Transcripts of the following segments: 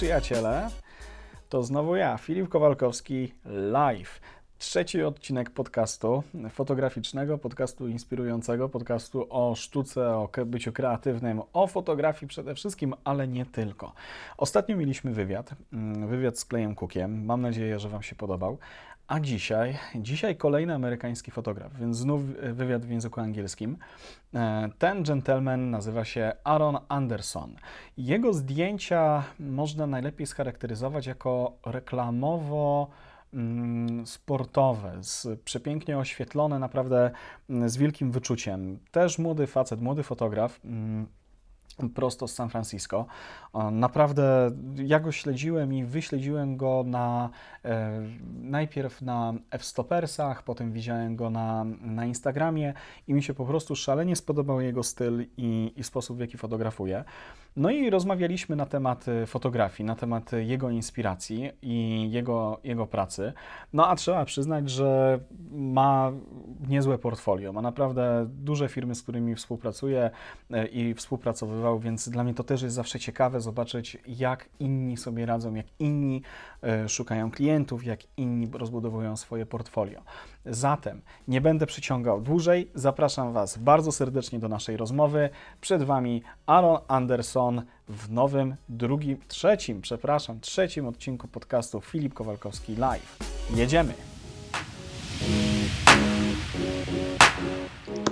przyjaciele, to znowu ja, Filip Kowalkowski, live. Trzeci odcinek podcastu fotograficznego, podcastu inspirującego, podcastu o sztuce, o byciu kreatywnym, o fotografii przede wszystkim, ale nie tylko. Ostatnio mieliśmy wywiad, mm, wywiad z Klejem Cookiem. Mam nadzieję, że Wam się podobał. A dzisiaj, dzisiaj kolejny amerykański fotograf, więc znów wywiad w języku angielskim. E, ten gentleman nazywa się Aaron Anderson. Jego zdjęcia można najlepiej scharakteryzować jako reklamowo mm, sportowe, z, przepięknie oświetlone, naprawdę mm, z wielkim wyczuciem. Też młody facet, młody fotograf mm, prosto z San Francisco. Naprawdę ja go śledziłem i wyśledziłem go na e, najpierw na F-Stopersach, potem widziałem go na, na Instagramie i mi się po prostu szalenie spodobał jego styl i, i sposób, w jaki fotografuje. No i rozmawialiśmy na temat y, fotografii, na temat jego inspiracji i jego, jego pracy. No a trzeba przyznać, że ma niezłe portfolio. Ma naprawdę duże firmy, z którymi współpracuje y, i współpracowywał, więc dla mnie to też jest zawsze ciekawe zobaczyć, jak inni sobie radzą, jak inni y, szukają klientów, jak inni rozbudowują swoje portfolio. Zatem nie będę przyciągał dłużej. Zapraszam Was bardzo serdecznie do naszej rozmowy. Przed Wami Aaron Anderson w nowym, drugim, trzecim, przepraszam, trzecim odcinku podcastu Filip Kowalkowski Live. Jedziemy!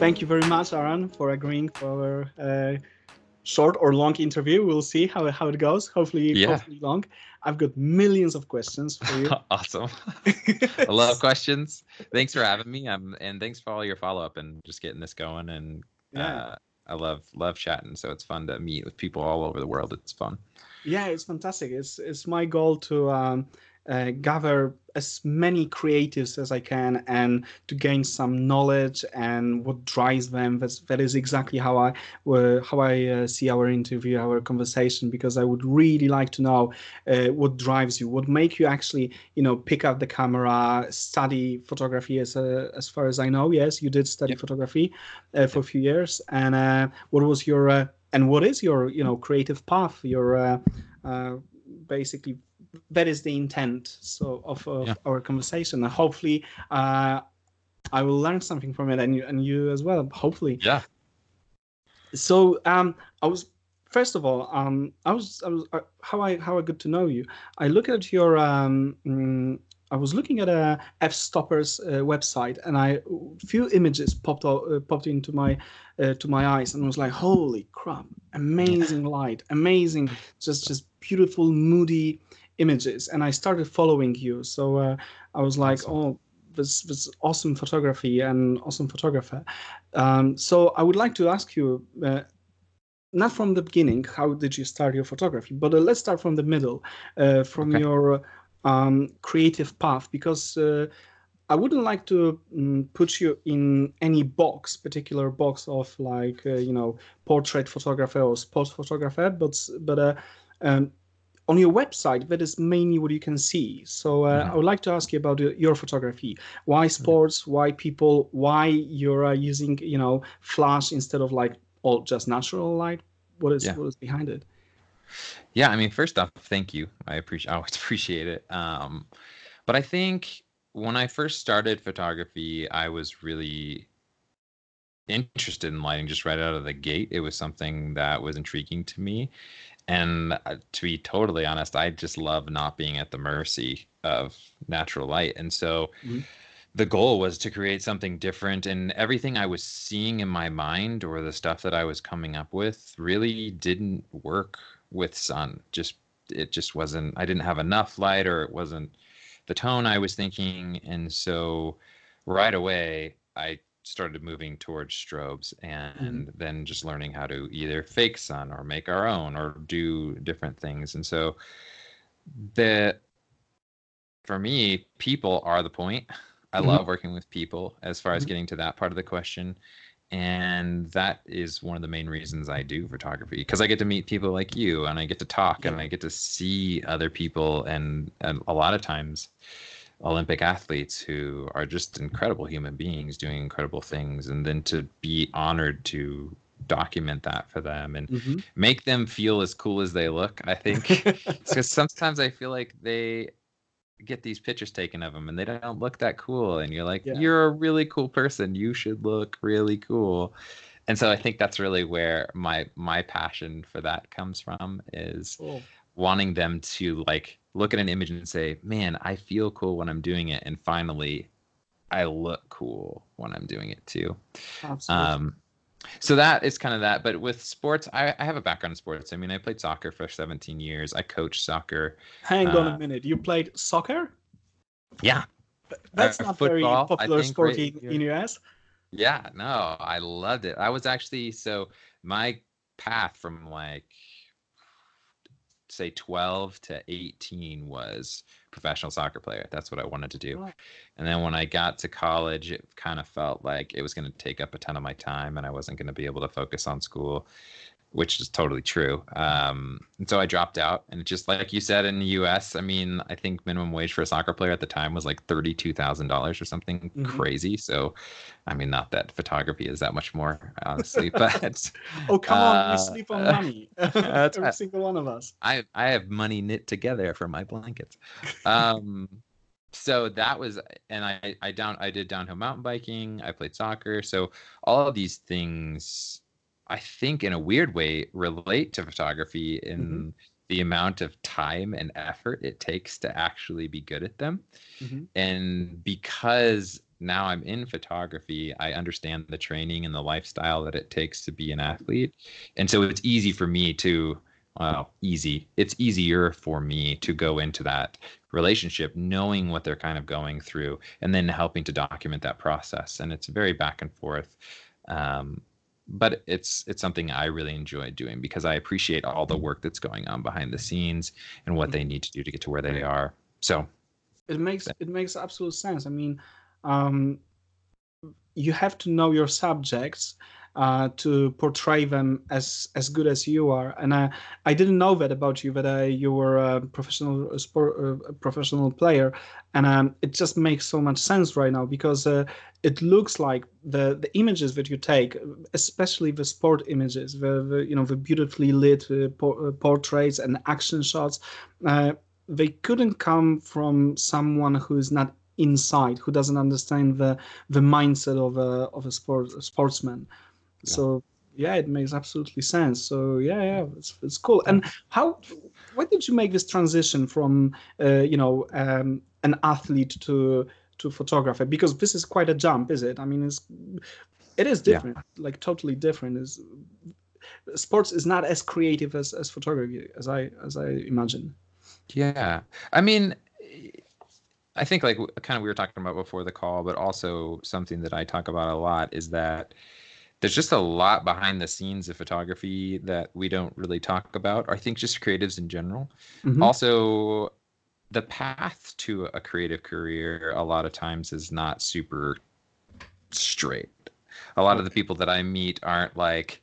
Thank you very much, Aaron, for agreeing for our uh, short or long interview. We'll see how, how it goes. Hopefully, yeah. hopefully long. I've got millions of questions for you. awesome. I love questions. Thanks for having me. Um, and thanks for all your follow up and just getting this going. And yeah. Uh, I love love chatting. So it's fun to meet with people all over the world. It's fun. Yeah, it's fantastic. It's it's my goal to um, uh, gather as many creatives as I can and to gain some knowledge and what drives them. That's, that is exactly how I uh, how I uh, see our interview, our conversation, because I would really like to know uh, what drives you, what make you actually, you know, pick up the camera, study photography. As uh, as far as I know, yes, you did study yep. photography uh, for a few years. And what was your and what is your, you know, creative path? Your basically that is the intent so of, of yeah. our conversation. And hopefully uh, i will learn something from it and you and you as well hopefully. Yeah. So um i was first of all um i was, I was uh, how i how i got to know you. I look at your um mm, I was looking at a Fstoppers uh, website, and I few images popped out, uh, popped into my uh, to my eyes, and I was like, "Holy crap! Amazing light, amazing, just just beautiful, moody images and I started following you. So uh, I was like, awesome. oh, this this awesome photography and awesome photographer. Um, so I would like to ask you. Uh, not from the beginning, how did you start your photography? But uh, let's start from the middle, uh, from okay. your um, creative path, because uh, I wouldn't like to um, put you in any box, particular box of like uh, you know portrait photographer or sports photographer, but but uh, um, on your website, that is mainly what you can see. So uh, mm-hmm. I would like to ask you about your photography. Why mm-hmm. sports? Mm-hmm. Why people? Why you're uh, using you know flash instead of like all just natural light? What is yeah. what is behind it? Yeah, I mean, first off, thank you. I appreciate I always appreciate it. Um, but I think when I first started photography, I was really interested in lighting just right out of the gate. It was something that was intriguing to me. And uh, to be totally honest, I just love not being at the mercy of natural light. And so mm-hmm. the goal was to create something different. And everything I was seeing in my mind or the stuff that I was coming up with really didn't work with sun. Just, it just wasn't, I didn't have enough light or it wasn't the tone I was thinking. And so right away, I started moving towards strobes and mm-hmm. then just learning how to either fake sun or make our own or do different things and so the for me people are the point i mm-hmm. love working with people as far as mm-hmm. getting to that part of the question and that is one of the main reasons i do photography because i get to meet people like you and i get to talk yeah. and i get to see other people and, and a lot of times Olympic athletes who are just incredible human beings doing incredible things, and then to be honored to document that for them and Mhm. make them feel as cool as they look. I think because sometimes I feel like they get these pictures taken of them and they don't look that cool, and you're like, Yeah. you're a really cool person. You should look really cool. And so I think that's really where my my passion for that comes from is Cool. Wanting them to like look at an image and say, "Man, I feel cool when I'm doing it," and finally, I look cool when I'm doing it too. Absolutely. Um, so that is kind of that. But with sports, I, I have a background in sports. I mean, I played soccer for 17 years. I coached soccer. Hang on uh, a minute. You played soccer? Yeah, That's uh, not very football, I popular sport right in, in US. yeah. No, I loved it. I was actually so my path from like say 12 to 18 was professional soccer player. That's what I wanted to do. And then when I got to college, it kind of felt like it was going to take up a ton of my time and I wasn't going to be able to focus on school, which is totally true. Um, and so I dropped out. And just like you said in the US, I mean, I think minimum wage for a soccer player at the time was like $32,000 or something Mhm. crazy. So, I mean, not that photography is that much more, honestly, but Oh, come on. Uh, We sleep on money. Every single one of us. I I have money knit together for my blankets. Um, so that was, and I I down I did downhill mountain biking. I played soccer. So all of these things, I think, in a weird way, relate to photography in Mhm. the amount of time and effort it takes to actually be good at them. Mhm. And because now I'm in photography, I understand the training and the lifestyle that it takes to be an athlete. And so it's easy for me to, well, easy. It's easier for me to go into that relationship knowing what they're kind of going through and then helping to document that process. And it's very back and forth. Um, but it's it's something I really enjoy doing because I appreciate all the work that's going on behind the scenes and what they need to do to get to where they are. So It makes it makes absolute sense. I mean, um, you have to know your subjects uh, to portray them as as good as you are. And I I didn't know that about you that uh, you were a professional sport uh, professional player, and um, it just makes so much sense right now because uh, it looks like the the images that you take, especially the sport images, the, the you know the beautifully lit uh, por- uh, portraits and action shots. Uh, they couldn't come from someone who is not inside, who doesn't understand the the mindset of a of a sport a sportsman. Yeah. So yeah, it makes absolutely sense. So yeah, yeah, it's it's cool. And how? When did you make this transition from uh, you know um, an athlete to to photographer? Because this is quite a jump, is it? I mean, it's it is Yeah. different, like totally different. Is sports is not as creative as, as photography as I as I imagine. Yeah. I mean, I think like kind of we were talking about before the call, but also something that I talk about a lot is that there's just a lot behind the scenes of photography that we don't really talk about. I think just creatives in general. Mhm. Also, the path to a creative career a lot of times is not super straight. A lot of the people that I meet aren't like,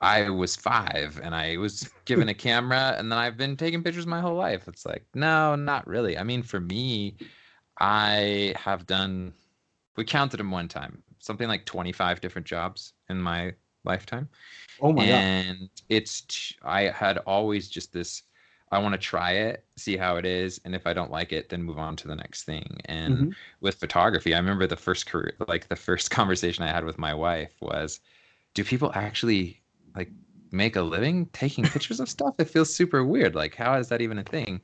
I was five and I was given a camera and then I've been taking pictures my whole life. It's like, no, not really. I mean, for me, I have done, we counted them one time, something like 25 different jobs in my lifetime. Oh my god. and it's t- i had always just this i want to try it see how it is and if i don't like it then move on to the next thing. And Mhm. with photography i remember the first career like the first conversation i had with my wife was do people actually like make a living taking pictures of stuff? It feels super weird. Like how is that even a thing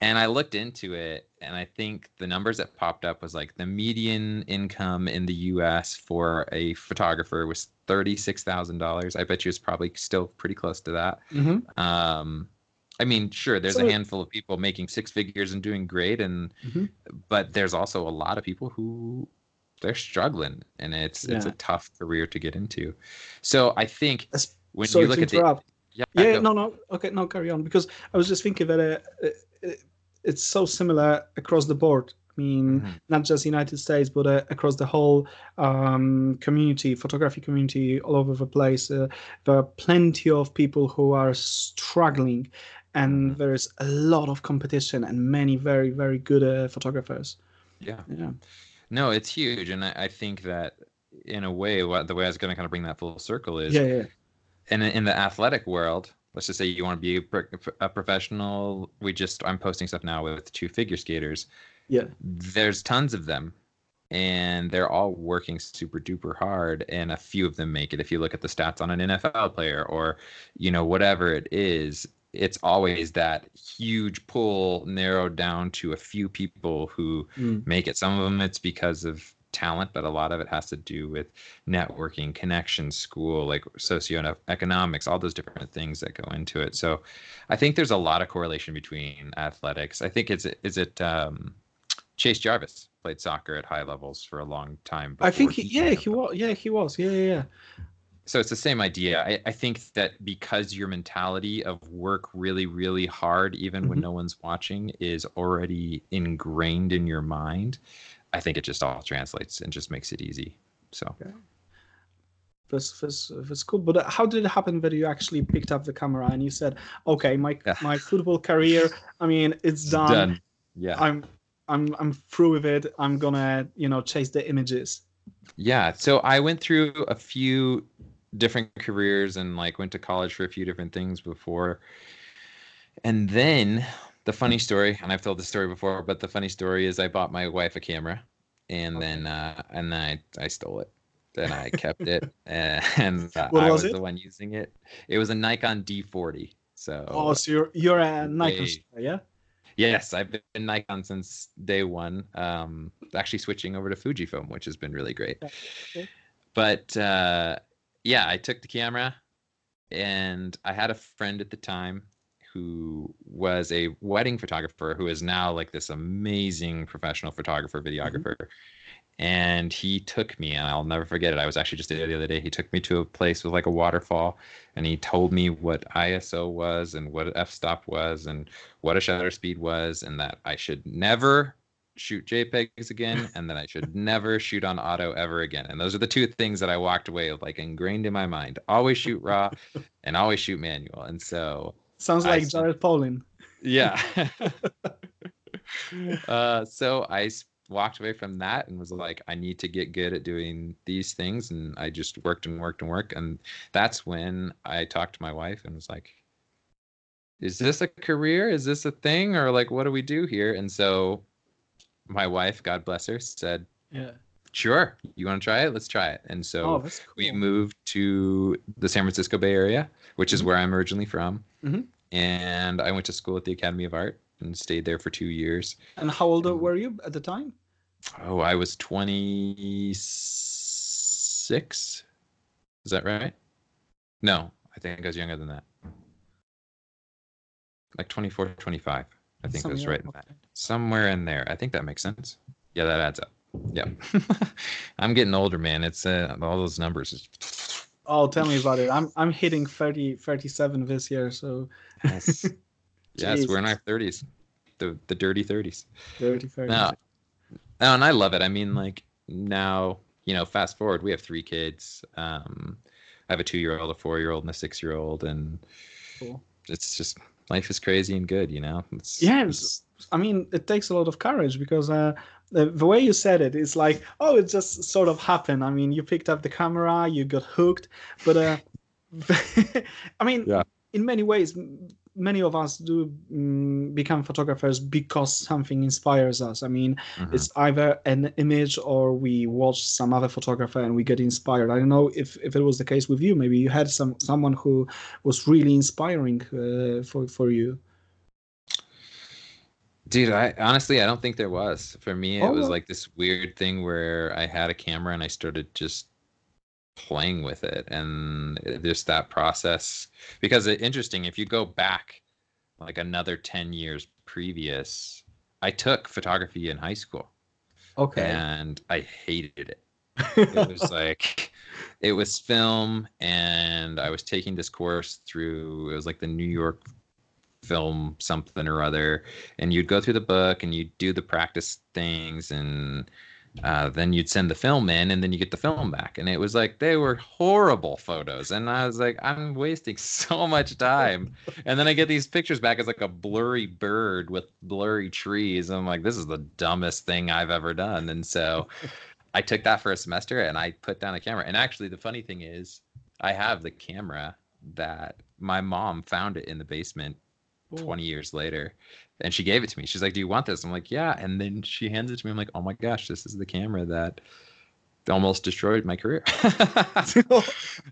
and i looked into it and i think the numbers that popped up was like the median income in the us for a photographer was $36000 i bet you it's probably still pretty close to that Mhm. um i mean sure there's So- a handful of people making six figures and doing great and Mhm. but there's also a lot of people who they're struggling and it's it's a tough career to get into so i think when Sorry you look at the yeah, yeah, no, no, okay, no, carry on. Because I was just thinking that uh, uh, it's so similar across the board. I mean, Mhm. not just the United States, but uh, across the whole um, community, photography community, all over the place. Uh, there are plenty of people who are struggling, and Mhm. there's a lot of competition and many very, very good uh, photographers. yeah Yeah. No, it's huge, and I, I think that in a way, what the way I was going to kind of bring that full circle is, Yeah, yeah. in in the athletic world, let's just say you want to be a, a professional. We just I'm posting stuff now with two figure skaters. Yeah. There's tons of them, and they're all working super duper hard, and a few of them make it. If you look at the stats on an NFL player or you know whatever it is, it's always that huge pull narrowed down to a few people who Mm. make it. Some of them it's because of talent, but a lot of it has to do with networking, connections, school, like socioeconomics, all those different things that go into it. So I think there's a lot of correlation between athletics. I think it's is it um, Chase Jarvis played soccer at high levels for a long time. I think he, yeah, he was. Yeah, he was. Yeah, yeah, yeah. so it's the same idea. I, I think that because your mentality of work really, really hard, even when Mhm. no one's watching, is already ingrained in your mind, I think it just all translates and just makes it easy. So That's, that's, that's cool. But uh, how did it happen that you actually picked up the camera and you said, "Okay, my my football career, I mean, it's done. Yeah. I'm I'm I'm through with it. I'm gonna, you know, chase the images." Yeah. So I went through a few different careers and like went to college for a few different things before. And then the funny story, and I've told this story before, but the funny story is I bought my wife a camera and Okay. then uh and then I, I stole it. Then I kept it and uh, I was it? the one using it. It was a Nikon D40. So Oh, so you're you're a Nikon, shooter, yeah? Yes, I've been Nikon since day one. Um, actually switching over to Fujifilm, which has been really great. Okay. But uh, yeah, I took the camera, and I had a friend at the time who was a wedding photographer who is now like this amazing professional photographer, mm-hmm. videographer. And he took me, and I'll never forget it. I was actually just there the other day. He took me to a place with like a waterfall, and he told me what ISO was and what f-stop was and what a shutter speed was, and that I should never shoot JPEGs again, and that I should never shoot on auto ever again. And those are the two things that I walked away with, like ingrained in my mind. Always shoot raw, and always shoot manual. And so, Sounds like see. Jared Polin. yeah. uh, so I walked away from that and was like, I need to get good at doing these things. And I just worked and worked and worked. And that's when I talked to my wife and was like, is this a career? Is this a thing? Or like, what do we do here? And so my wife, God bless her, said, Yeah. Sure, you want to try it? Let's try it. And so oh, cool. we moved to the San Francisco Bay Area, which is Mhm. where I'm originally from. Mhm. And I went to school at the Academy of Art and stayed there for two years. And how old were you at the time? Oh, I was 26. Is that right? No, I think I was younger than that. Like 24, 25. I think I was right in that. Somewhere in there. I think that makes sense. Yeah, that adds up. Yep. I'm getting older, man. It's uh, all those numbers. Oh, tell me about it. I'm I'm hitting 30, 37 this year, so Yes. yes, we're in our 30s. The the dirty 30s. 30, 30. No. No, and I love it. I mean, like now, you know, fast forward, we have three kids. Um, I have a two-year-old, a four-year-old, and a six-year-old, and Cool. it's just life is crazy and good, you know. It's, Yeah, it's- I mean, it takes a lot of courage because uh, the, the way you said it is like, oh, it just sort of happened. I mean, you picked up the camera, you got hooked, but uh, I mean, Yeah. in many ways, many of us do mm, become photographers because something inspires us. I mean, mhm. it's either an image or we watch some other photographer and we get inspired. I don't know if, if it was the case with you. Maybe you had some someone who was really inspiring uh, for for you. Dude, I honestly I don't think there was. For me, it Oh, was like this weird thing where I had a camera and I started just playing with it and just that process because it, interesting if you go back like another 10 years previous I took photography in high school Okay. and I hated it. It was like it was film and I was taking this course through it was like the New York film something or other and you'd go through the book and you'd do the practice things and uh, then you'd send the film in and then you get the film back. And it was like they were horrible photos and i was like i'm wasting so much time. And then i get these pictures back as like a blurry bird with blurry trees. And i'm like this is the dumbest thing i've ever done. And so I took that for a semester and I put down a camera. And actually, the funny thing is, I have the camera that my mom found it in the basement Ooh. 20 years later and she gave it to me. She's like do you want this? I'm like yeah. And then she hands it to me. I'm like oh my gosh this is the camera that almost destroyed my career.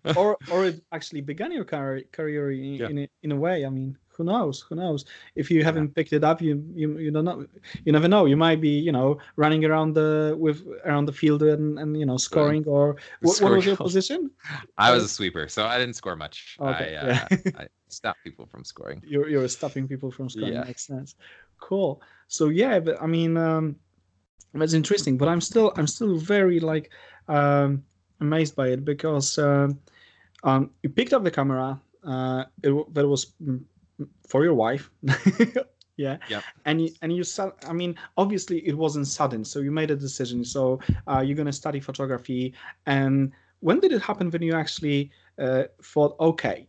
Or or it actually began your career career in, Yeah. in, a, in a way i mean who knows who knows? If you haven't picked it up you you you don't know. You never know. You might be you know running around the with around the field and, and you know scoring or what, what was your position? I was a sweeper so i didn't score much. Okay, i yeah. uh, i stopped people from scoring. You're you're stopping people from scoring. Yeah. makes sense. Cool. So yeah but i mean um that's interesting but i'm still i'm still very like um amazed by it because um um you picked up the camera uh it, that was mm, for your wife yeah Yeah. and you and you saw i mean obviously it wasn't sudden so you made a decision so uh, you're going to study photography and when did it happen when you actually uh, thought okay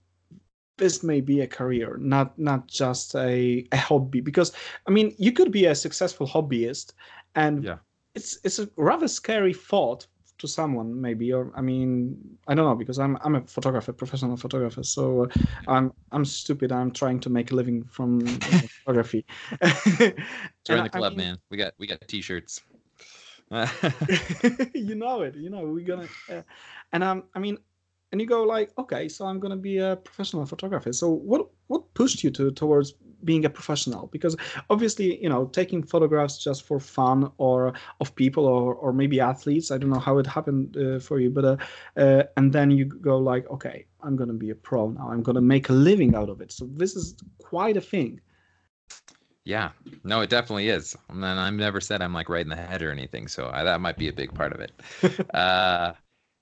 this may be a career not not just a, a hobby because i mean you could be a successful hobbyist and Yeah. it's it's a rather scary thought to someone maybe or i mean i don't know because i'm i'm a photographer professional photographer so i'm i'm stupid i'm trying to make a living from photography. Join the I- I club mean- man. We got we got t-shirts. You know it you know we're gonna uh, and um i mean and you go like okay so i'm gonna be a professional photographer. So what what pushed you to towards being a professional because obviously you know taking photographs just for fun or of people or or maybe athletes i don't know how it happened uh, for you but uh, uh and then you go like okay i'm gonna be a pro now i'm gonna make a living out of it so this is quite a thing Yeah, no, it definitely is. And then I've never said I'm like right in the head or anything, so I, that might be a big part of it. uh,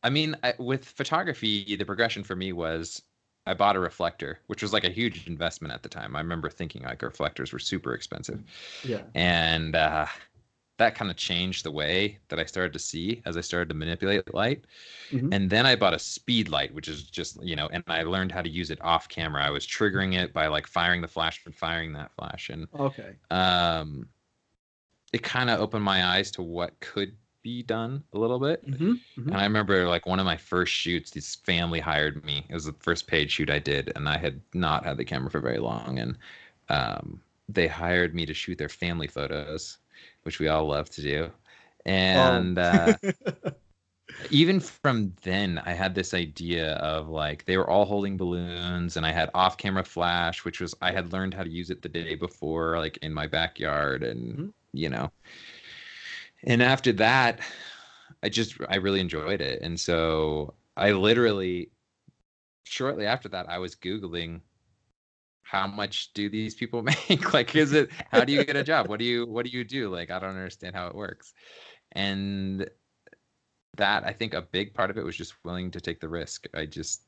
I mean, I, with photography, the progression for me was I bought a reflector, which was like a huge investment at the time. I remember thinking like reflectors were super expensive, yeah and uh, that kind of changed the way that I started to see as I started to manipulate light. Mhm. And then I bought a speed light, which is just you know, and I learned how to use it off camera. I was triggering it by like firing the flash and firing that flash, and okay um, it kind of opened my eyes to what could be done a little bit. hmm And I remember like one of my first shoots, this family hired me. It was the first paid shoot I did, and I had not had the camera for very long. And um, they hired me to shoot their family photos, which we all love to do. And uh, even from then, I had this idea of like they were all holding balloons, and I had off camera flash, which was I had learned how to use it the day before, like in my backyard, and Mhm. you know. And after that, I just I really enjoyed it, and so I literally shortly after that I was googling how much do these people make? Like is it how do you get a job? What do you what do you do? Like i don't understand how it works. And that i think a big part of it was just willing to take the risk. I just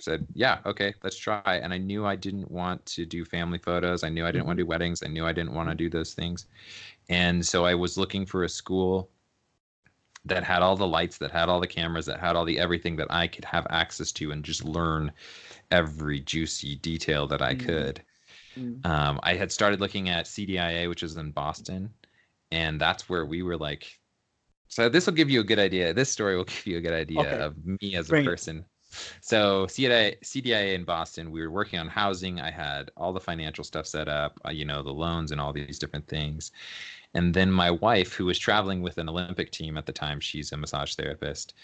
said yeah okay let's try and i knew i didn't want to do family photos i knew i didn't want to do weddings i knew i didn't want to do those things and so i was looking for a school that had all the lights that had all the cameras that had all the everything that i could have access to and just learn every juicy detail that i Mm. could Mm. um, I had started looking at CDIA, which is in Boston, and that's where we were like. So this will give you a good idea. This story will give you a good idea Okay. of me as Bring a it. So CDIA, CDIA in Boston, we were working on housing. I had all the financial stuff set up, uh, you know, the loans and all these different things. And then my wife, who was traveling with an Olympic team at the time, she's a massage therapist,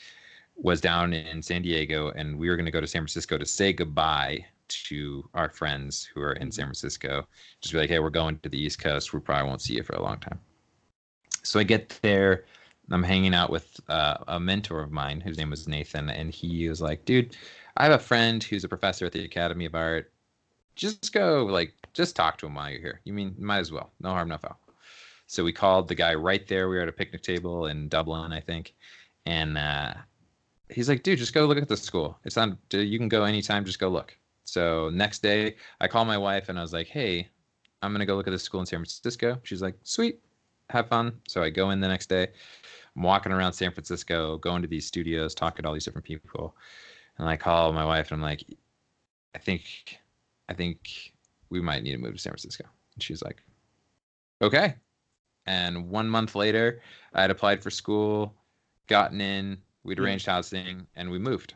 was down in San Diego, and we were going to go to San Francisco to say goodbye to our friends who are in San Francisco. Just be like, hey, we're going to the East Coast. We probably won't see you for a long time. So I get there. I'm hanging out with uh, a mentor of mine whose name was Nathan, and he was like, dude, I have a friend who's a professor at the Academy of Art. Just go, like, just talk to him while you're here. You mean, might as well. No harm, no foul. So we called the guy right there. We were at a picnic table in Dublin, I think. And uh, he's like, dude, just go look at the school. It's on, you can go anytime, just go look. So next day, I called my wife and I was like, hey, I'm to go look at this school in San Francisco. She's like, sweet, have fun. So I go in the next day. I'm walking around San Francisco, going to these studios, talking to all these different people. And I call my wife and I'm like, I think, I think we might need to move to San Francisco. And she's like, okay. And one month later, I had applied for school. gotten in, we'd hmm. arranged housing, and we moved.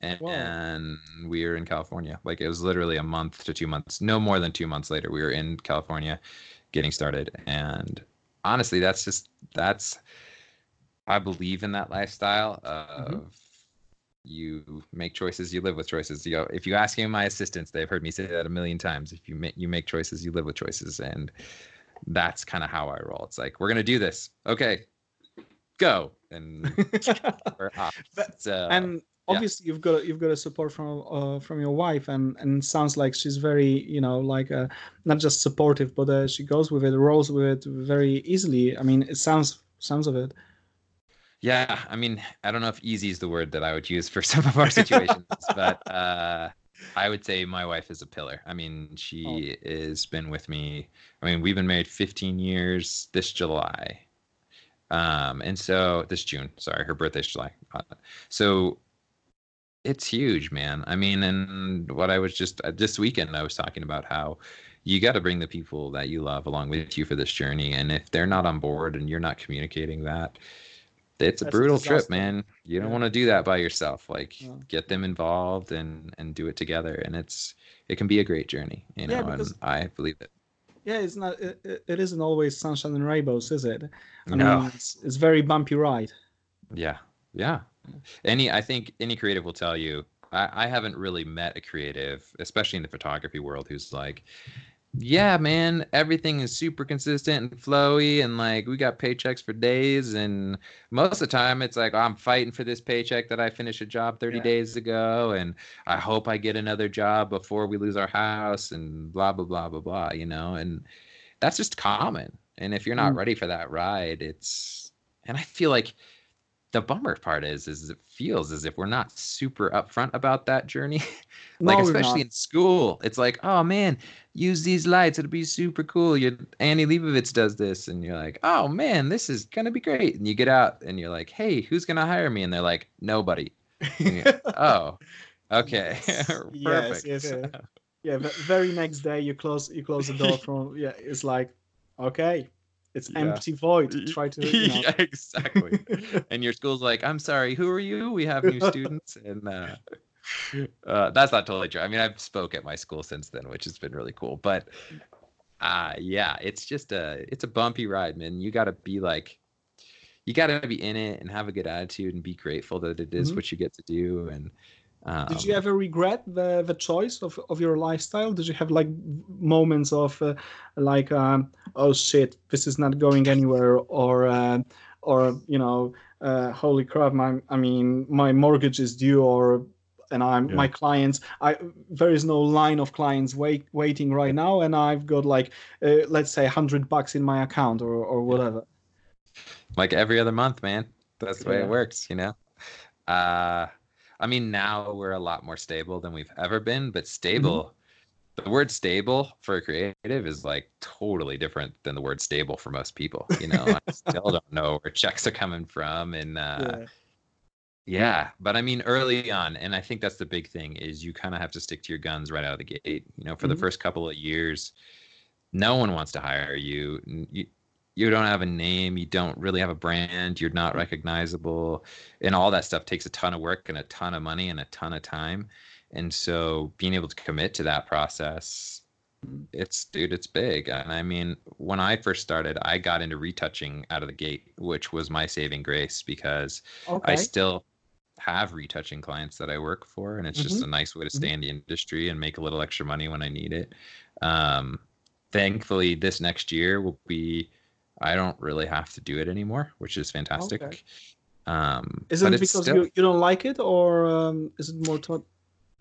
And, Wow. and we were in California. Like it was literally a month to two months, no more than two months later, we were in California getting started. And honestly, that's just, that's, I believe in that lifestyle of Mm-hmm. you make choices, you live with choices. You know, if you ask any of my assistants, they've heard me say that a million times. If you make, you make choices, you live with choices. And that's kind of how I roll. It's like, we're going to do this. Okay, go. And we're off. So, and obviously you've got you've got a support from uh, from your wife and and it sounds like she's very you know like uh, not just supportive but uh, she goes with it rolls with it very easily i mean it sounds sounds of it Yeah, I mean, I don't know if easy is the word that I would use for some of our situations, but uh, I would say my wife is a pillar. I mean, she has been with me. I mean, we've been married 15 years this July. Um, and so this June, sorry, her birthday's July. Uh, So it's huge, man. I mean, and what I was just uh, this weekend, I was talking about how you got to bring the people that you love along with you for this journey. And if they're not on board and you're not communicating that, it's a That's a brutal trip, man. You don't want to do that by yourself. Like, Yeah. get them involved and and do it together. And it's it can be a great journey, you know. Yeah, because- and I believe it. yeah it's not it, it- it isn't always sunshine and rainbows is it i No. mean it's, it's very bumpy ride Yeah, yeah. Any, I think any creative will tell you. I, I haven't really met a creative, especially in the photography world, who's like, "Yeah, man, everything is super consistent and flowy, and like we got paychecks for days." And most of the time, it's like I'm fighting for this paycheck that I finished a job 30 Yeah. days ago, and I hope I get another job before we lose our house, and blah blah blah blah blah. You know, and that's just common. And if you're not Mm. ready for that ride, it's and I feel like the bummer part is is it feels as if we're not super upfront about that journey. Like No, especially in school it's like oh man use these lights it'll be super cool you annie leibovitz does this and you're like oh man this is gonna be great and you get out and you're like hey who's gonna hire me? And they're like nobody. Oh okay Yes, perfect. yes, yes, yeah the very next day you close you close the door from yeah it's like okay it's Yeah. empty void try to you know. yeah exactly and your school's like, I'm sorry, who are you? We have new students, and uh, uh, that's not totally true. I mean, I've spoke at my school since then, which has been really cool. But uh, yeah, it's just a it's a bumpy ride, man. You got to be like, you got to be in it and have a good attitude and be grateful that it is Mhm. what you get to do. And um, Did you ever regret the the choice of, of your lifestyle? Did you have like moments of uh, like um, oh shit, this is not going anywhere, or uh, or you know, uh, holy crap, my I mean my mortgage is due, or and I'm Yeah. my clients. I there is no line of clients wait waiting right now, and I've got like uh, let's say hundred bucks in my account or or whatever. like every other month, man. That's the way Yeah. it works, you know. Uh, I mean, now we're a lot more stable than we've ever been, but stable. The word stable for a creative is like totally different than the word stable for most people. You know, I still don't know where checks are coming from, and uh, Yeah. yeah, but I mean, early on, and I think that's the big thing is you kind of have to stick to your guns right out of the gate. You know, for Mhm. the first couple of years, no one wants to hire you. You, you don't have a name, you don't really have a brand, you're not recognizable, and all that stuff takes a ton of work and a ton of money and a ton of time. And so, being able to commit to that process, Mhm. it's dude, it's big. And I mean, when I first started, I got into retouching out of the gate, which was my saving grace because Okay. I still have retouching clients that I work for, and it's just a nice way to stay in the industry and make a little extra money when I need it. Um, thankfully, this next year will be. I don't really have to do it anymore, which is fantastic. Okay. Um, is it because still- you, you don't like it, or um, is it more to,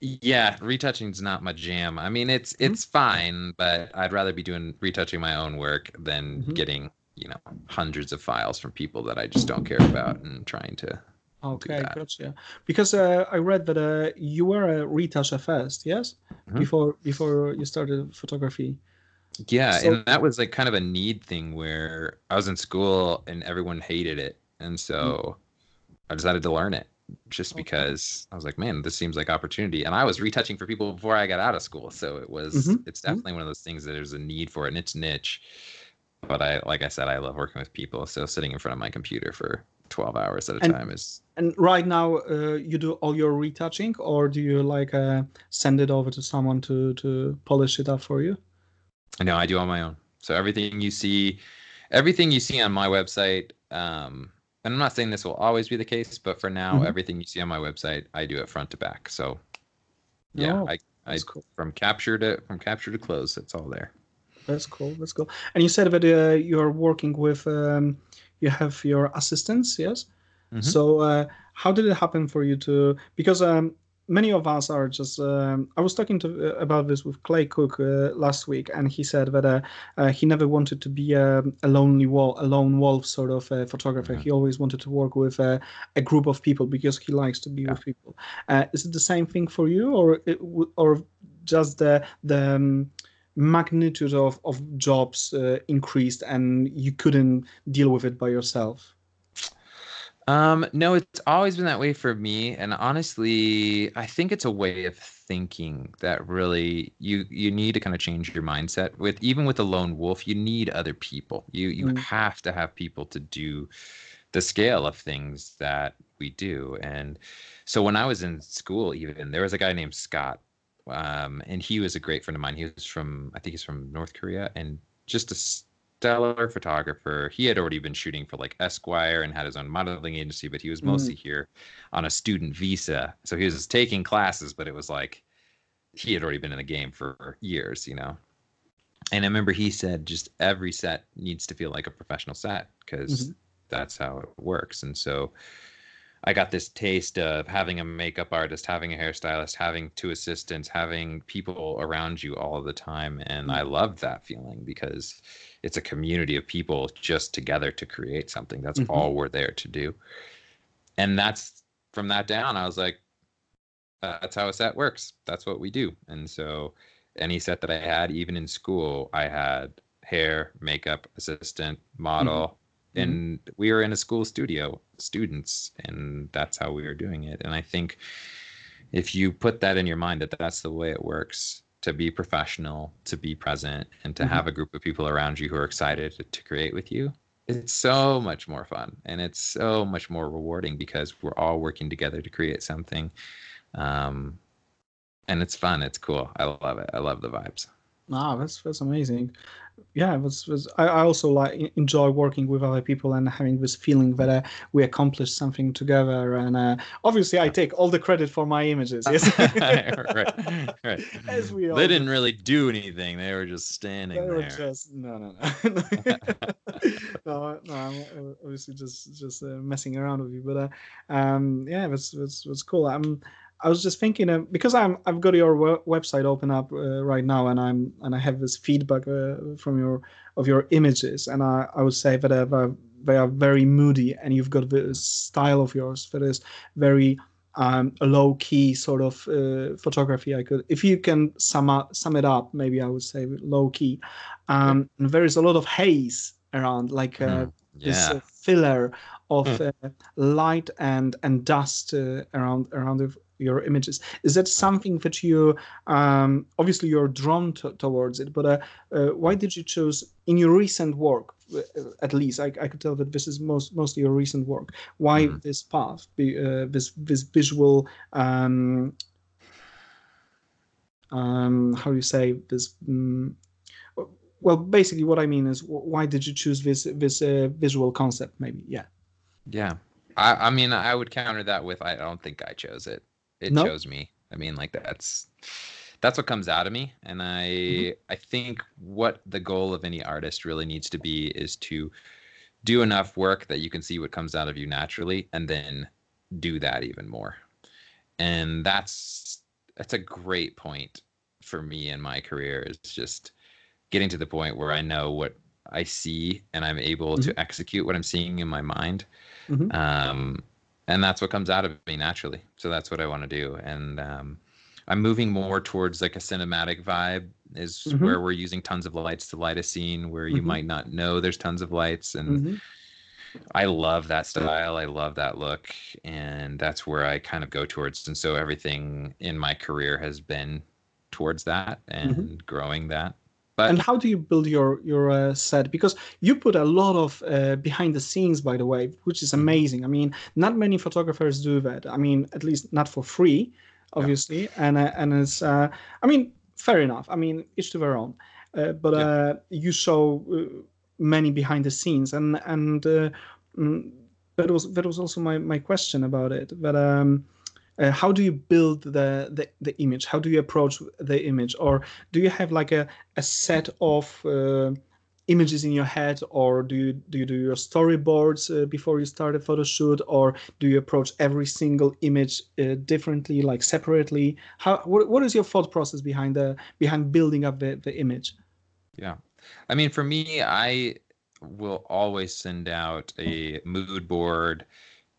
Yeah, retouching's not my jam. I mean, it's Mhm. it's fine, but I'd rather be doing retouching my own work than Mhm. getting you know hundreds of files from people that I just don't care about and trying to. Okay, gotcha. Because uh, I read that uh, you were a retoucher first, yes, Mhm. before before you started photography. Yeah, So- and that was like kind of a need thing where I was in school and everyone hated it, and so I decided to learn it just Okay. because I was like, man, this seems like opportunity. And I was retouching for people before I got out of school, so it was Mhm, it's definitely one of those things that there's a need for it, and it's niche. But I, like I said, I love working with people. So sitting in front of my computer for 12 hours at a And- time is And right now, uh, you do all your retouching, or do you like uh, send it over to someone to to polish it up for you? No i do on my own so everything you see everything you see on my website um and i'm not saying this will always be the case but for now Mhm. everything you see on my website i do it front to back so yeah Oh, i i cool. from capture to from capture to close it's all there That's cool. That's cool. And you said that uh, you're working with, um, you have your assistants, yes? Mhm. So uh, how did it happen for you to? Because um, many of us are just. Um, I was talking to uh, about this with Clay Cook uh, last week, and he said that uh, uh, he never wanted to be a, a lonely wolf, a lone wolf sort of uh, photographer. Mhm. He always wanted to work with uh, a group of people because he likes to be Yeah. with people. Uh, is it the same thing for you, or it, w- or just the the um, magnitude of, of jobs uh, increased and you couldn't deal with it by yourself Um, no, it's always been that way for me, and honestly, I think it's a way of thinking that really you you need to kind of change your mindset. With even with a lone wolf, you need other people. You you Mm. have to have people to do the scale of things that we do. And so when I was in school, even there was a guy named Scott, um, and he was a great friend of mine. He was from I think he's from North Korea, and just a stellar photographer. He had already been shooting for like Esquire and had his own modeling agency, but he was Mm. mostly here on a student visa. So he was taking classes, but it was like he had already been in the game for years, you know. And I remember he said just every set needs to feel like a professional set because Mhm. that's how it works. And so I got this taste of having a makeup artist, having a hairstylist, having two assistants, having people around you all the time. And I loved that feeling because it's a community of people just together to create something. That's Mhm. all we're there to do. And that's from that down, I was like, that's how a set works. That's what we do. And so any set that I had, even in school, I had hair, makeup, assistant, model, Mhm. And we are in a school studio, students, and that's how we are doing it. And I think if you put that in your mind that that's the way it works to be professional, to be present, and to Mhm. have a group of people around you who are excited to, to create with you, it's so much more fun and it's so much more rewarding because we're all working together to create something. Um, and it's fun. It's cool. I love it. I love the vibes. Ah, that's that's amazing. Yeah, that's, that's I, I also like enjoy working with other people and having this feeling that uh, we accomplished something together. And uh, obviously, I take all the credit for my images. Yes, right, right. As we all they didn't really do anything. They were just standing They were there. just no, no, no, no, no. I'm uh, obviously just just uh, messing around with you, but uh, um, yeah, that's that's that's cool. I'm. I was just thinking uh, because I'm I've got your we- website open up uh, right now, and I'm and I have this feedback uh, from your of your images, and I, I would say that uh, they are very moody, and you've got this style of yours that is very um, low key sort of uh, photography. I could, if you can sum up sum it up, maybe I would say low key. Um, and there is a lot of haze around, like uh, Mhm. this uh, filler of uh, light and and dust uh, around around the, your images. Is that something that you um, obviously you're drawn to, towards it? But uh, uh, why did you choose in your recent work, uh, at least I, I could tell that this is most mostly your recent work. Why Mhm. this path, be, uh, this this visual? Um, um, how do you say this? Um, well, basically, what I mean is, why did you choose this this uh, visual concept? Maybe, yeah. Yeah. I, I mean, I would counter that with I don't think I chose it. It No? chose me. I mean, like that's that's what comes out of me. And I Mhm. I think what the goal of any artist really needs to be is to do enough work that you can see what comes out of you naturally and then do that even more. And that's that's a great point for me in my career is just getting to the point where I know what I see and I'm able to execute what I'm seeing in my mind Mhm. um, and that's what comes out of me naturally. So that's what I want to do, and um, I'm moving more towards like a cinematic vibe, is Mhm. where we're using tons of lights to light a scene where you Mhm. might not know there's tons of lights, and Mhm. I love that style. I love that look, and that's where I kind of go towards. And so everything in my career has been towards that and growing that. But and how do you build your your uh, set? Because you put a lot of uh, behind the scenes, by the way, which is amazing. I mean, not many photographers do that. I mean, at least not for free, obviously. Yeah. And uh, and it's uh, I mean, fair enough. I mean, each to their own. Uh, but yeah. Uh, you show many behind the scenes, and and mm, that was that was also my my question about it. But um, uh, how do you build the, the, the image? How do you approach the image? Or do you have like a, a set of uh, images in your head? Or do you do you do your storyboards uh, before you start a photo shoot? Or do you approach every single image uh, differently like separately? How what, what is your thought process behind the behind building up the, the image? Yeah. I mean for me i will always send out a mood board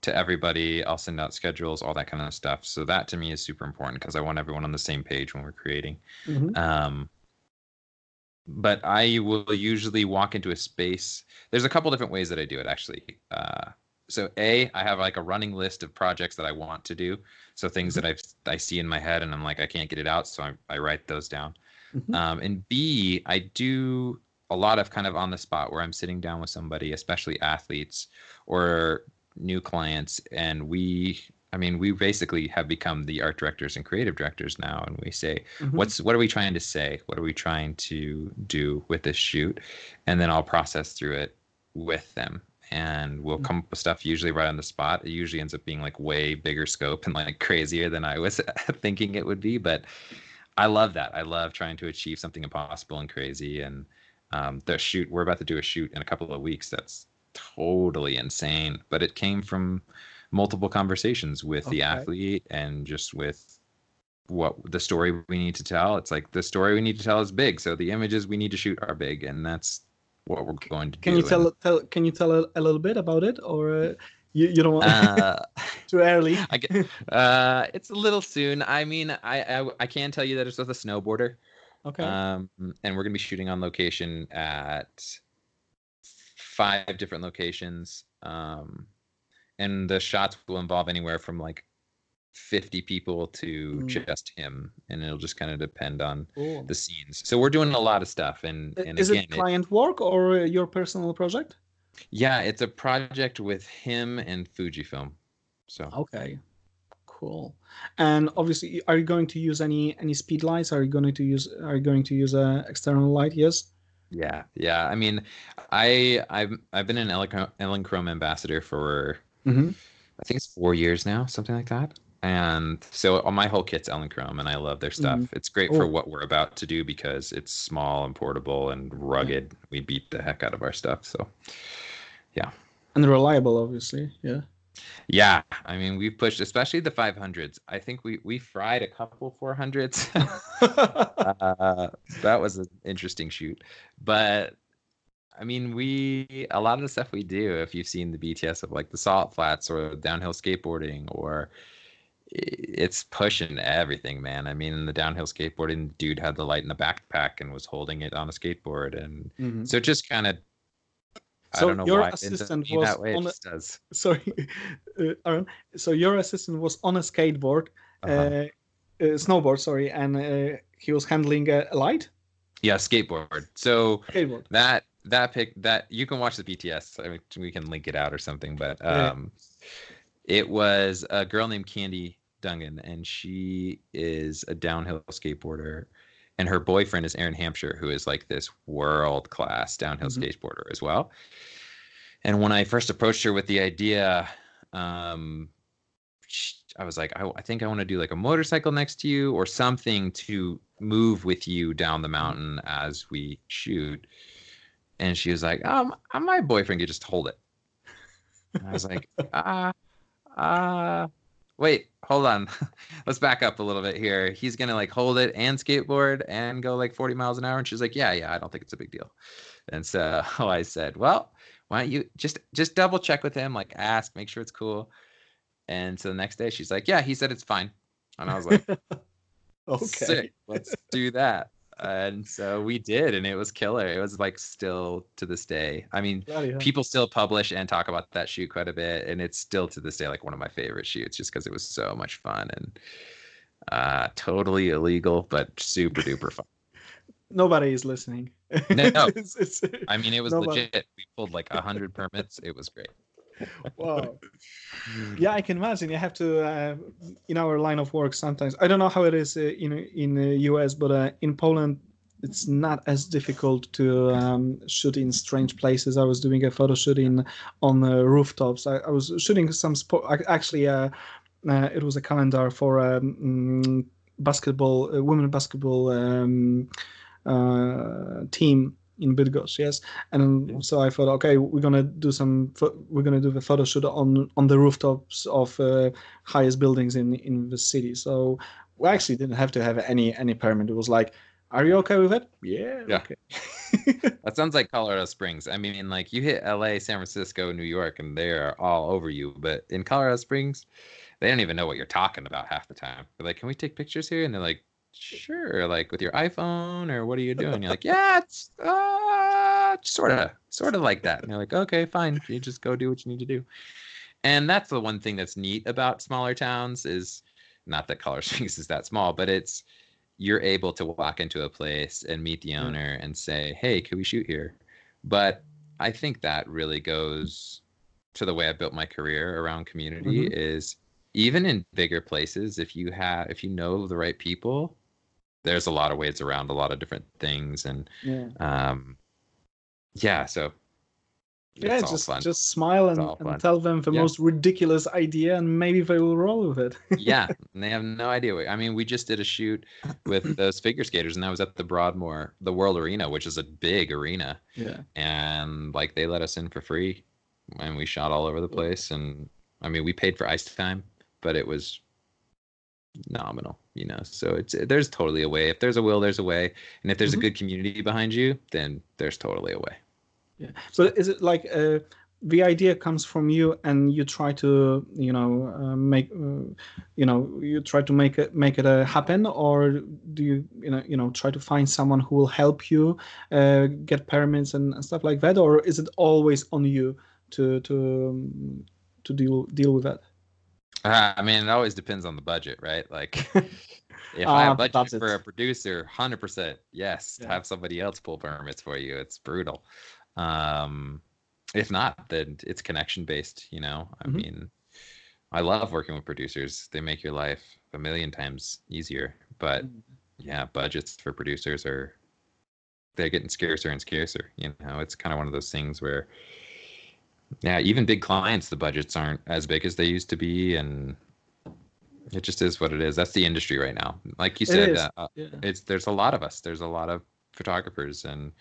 to everybody. I'll send out schedules, all that kind of stuff. So that to me is super important because I want everyone on the same page when we're creating. Mm-hmm. Um, but I will usually walk into a space. There's a couple different ways that I do it actually. Uh, so a, I have like a running list of projects that I want to do. So things mm-hmm. that I I see in my head and I'm like I can't get it out, so I, I write those down. Mm-hmm. Um, and B, I do a lot of kind of on the spot where I'm sitting down with somebody, especially athletes or new clients and we I mean, we basically have become the art directors and creative directors now, and we say, mm-hmm. "What's what are we trying to say? What are we trying to do with this shoot?" And then I'll process through it with them, and we'll mm-hmm. come up with stuff usually right on the spot. It usually ends up being like way bigger scope and like crazier than I was thinking it would be. But I love that. I love trying to achieve something impossible and crazy. And um, the shoot we're about to do a shoot in a couple of weeks. That's totally insane, but it came from multiple conversations with okay. the athlete and just with what the story we need to tell. It's like the story we need to tell is big, so the images we need to shoot are big, and that's what we're going to can do. You tell, tell, can you tell a, a little bit about it, or uh, you, you don't want uh, too early? I get, uh, it's a little soon. I mean, I, I I can tell you that it's with a snowboarder. Okay. Um, and we're gonna be shooting on location at five different locations. Um, and the shots will involve anywhere from like 50 people to mm. just him and it'll just kind of depend on the scenes. So we're doing a lot of stuff and, and is again, it client it, work or your personal project? Yeah it's a project with him and fujifilm so. Okay cool. And obviously are you going to use any any speed lights? Are you going to use are you going to use a external light? Yes yeah, yeah. I mean, I I've I've been an Elinchrom ambassador for mm-hmm. I think it's four years now, something like that. And so uh, my whole kit's Elinchrom, and I love their stuff. Mm-hmm. It's great oh. for what we're about to do because it's small and portable and rugged. Yeah. We beat the heck out of our stuff. So, yeah, and reliable, obviously. Yeah. Yeah, I mean, we pushed, especially the 500s. I think we we fried a couple 400s. uh, that was an interesting shoot, but I mean, we a lot of the stuff we do. If you've seen the BTS of like the salt flats or downhill skateboarding, or it's pushing everything, man. I mean, in the downhill skateboarding, dude had the light in the backpack and was holding it on a skateboard, and mm-hmm. so it just kind of so your assistant was on a, sorry, uh, Aaron. So your assistant was on a skateboard, uh-huh. uh, uh, snowboard, sorry, and uh, he was handling a, light. Yeah, skateboard. So skateboard. that that pic that you can watch the BTS. I mean, we can link it out or something, but um, yeah. it was a girl named Candy Dungan, and she is a downhill skateboarder and her boyfriend is Aaron Hampshire, who is like this world class downhill mm-hmm. skateboarder as well. And when I first approached her with the idea, um, I was like, I, I think I want to do like a motorcycle next to you or something to move with you down the mm-hmm. mountain as we shoot. And she was like, um, my boyfriend could just hold it. And I was like, ah, uh, ah. Uh, wait, hold on. Let's back up a little bit here. He's gonna like hold it and skateboard and go like 40 miles an hour. And she's like, Yeah, yeah, I don't think it's a big deal. And so oh, I said, Well, why don't you just just double check with him, like ask, make sure it's cool. And so the next day she's like, Yeah, he said it's fine. And I was like, Okay, Sick. let's do that and so we did and it was killer it was like still to this day i mean people still publish and talk about that shoot quite a bit and it's still to this day like one of my favorite shoots just because it was so much fun and uh totally illegal but super duper fun nobody is listening. No, no. It's- it's- I mean, it was Nobody- legit. We pulled like a hundred permits. It was great. Wow. Yeah, I can imagine. You have to uh, in our line of work sometimes. I don't know how it is uh, in in the US, but uh, in Poland, it's not as difficult to um, shoot in strange places. I was doing a photo shoot in on uh, rooftops. I, I was shooting some sport. Actually, uh, uh, it was a calendar for um, basketball, uh, women basketball um, uh, team in Bydgoszcz. Yes, and Yeah. so I thought, okay, we're gonna do some. We're gonna do the photo shoot on on the rooftops of uh, highest buildings in in the city. So we actually didn't have to have any any permit. It was like, are you okay with it? Yeah. Yeah. Okay. That sounds like Colorado Springs. I mean, like you hit LA, San Francisco, New York, and they are all over you. But in Colorado Springs, they don't even know what you're talking about half the time. They're like, "Can we take pictures here?" And they're like, "Sure." Like with your iPhone, or what are you doing? You're like, "Yeah, it's uh, sort of, sort of like that." And they're like, "Okay, fine. You just go do what you need to do." And that's the one thing that's neat about smaller towns is not that Colorado Springs is that small, but it's you're able to walk into a place and meet the owner and say, "Hey, can we shoot here?" But I think that really goes to the way I built my career around community is even in bigger places if you have if you know the right people, there's a lot of ways around a lot of different things and Yeah. um yeah, so Yeah, just fun. just smile and, and tell them the Yeah. most ridiculous idea, and maybe they will roll with it. yeah, and they have no idea. What, I mean, we just did a shoot with those figure skaters, and that was at the Broadmoor, the World Arena, which is a big arena, yeah. and like they let us in for free, and we shot all over the place. And I mean, we paid for ice time, but it was nominal, you know. So it's there's totally a way. If there's a will, there's a way, and if there's Mhm. a good community behind you, then there's totally a way. Yeah. So is it like uh, the idea comes from you, and you try to, you know, uh, make, uh, you know, you try to make it make it uh, happen, or do you, you know, you know, try to find someone who will help you uh, get permits and, and stuff like that, or is it always on you to to um, to deal deal with that? Uh, I mean, it always depends on the budget, right? Like, if I Ah, have budget budget. for a producer, hundred percent, yes. Yeah. Have somebody else pull permits for you. It's brutal. Um, if not, then it's connection based. You know, I Mhm. mean, I love working with producers. They make your life a million times easier. But Mm. yeah, budgets for producers are they're getting scarcer and scarcer. You know, it's kind of one of those things where yeah, even big clients, the budgets aren't as big as they used to be, and it just is what it is. That's the industry right now. Like you said, is. uh, uh, Yeah. it's there's a lot of us. There's a lot of photographers, and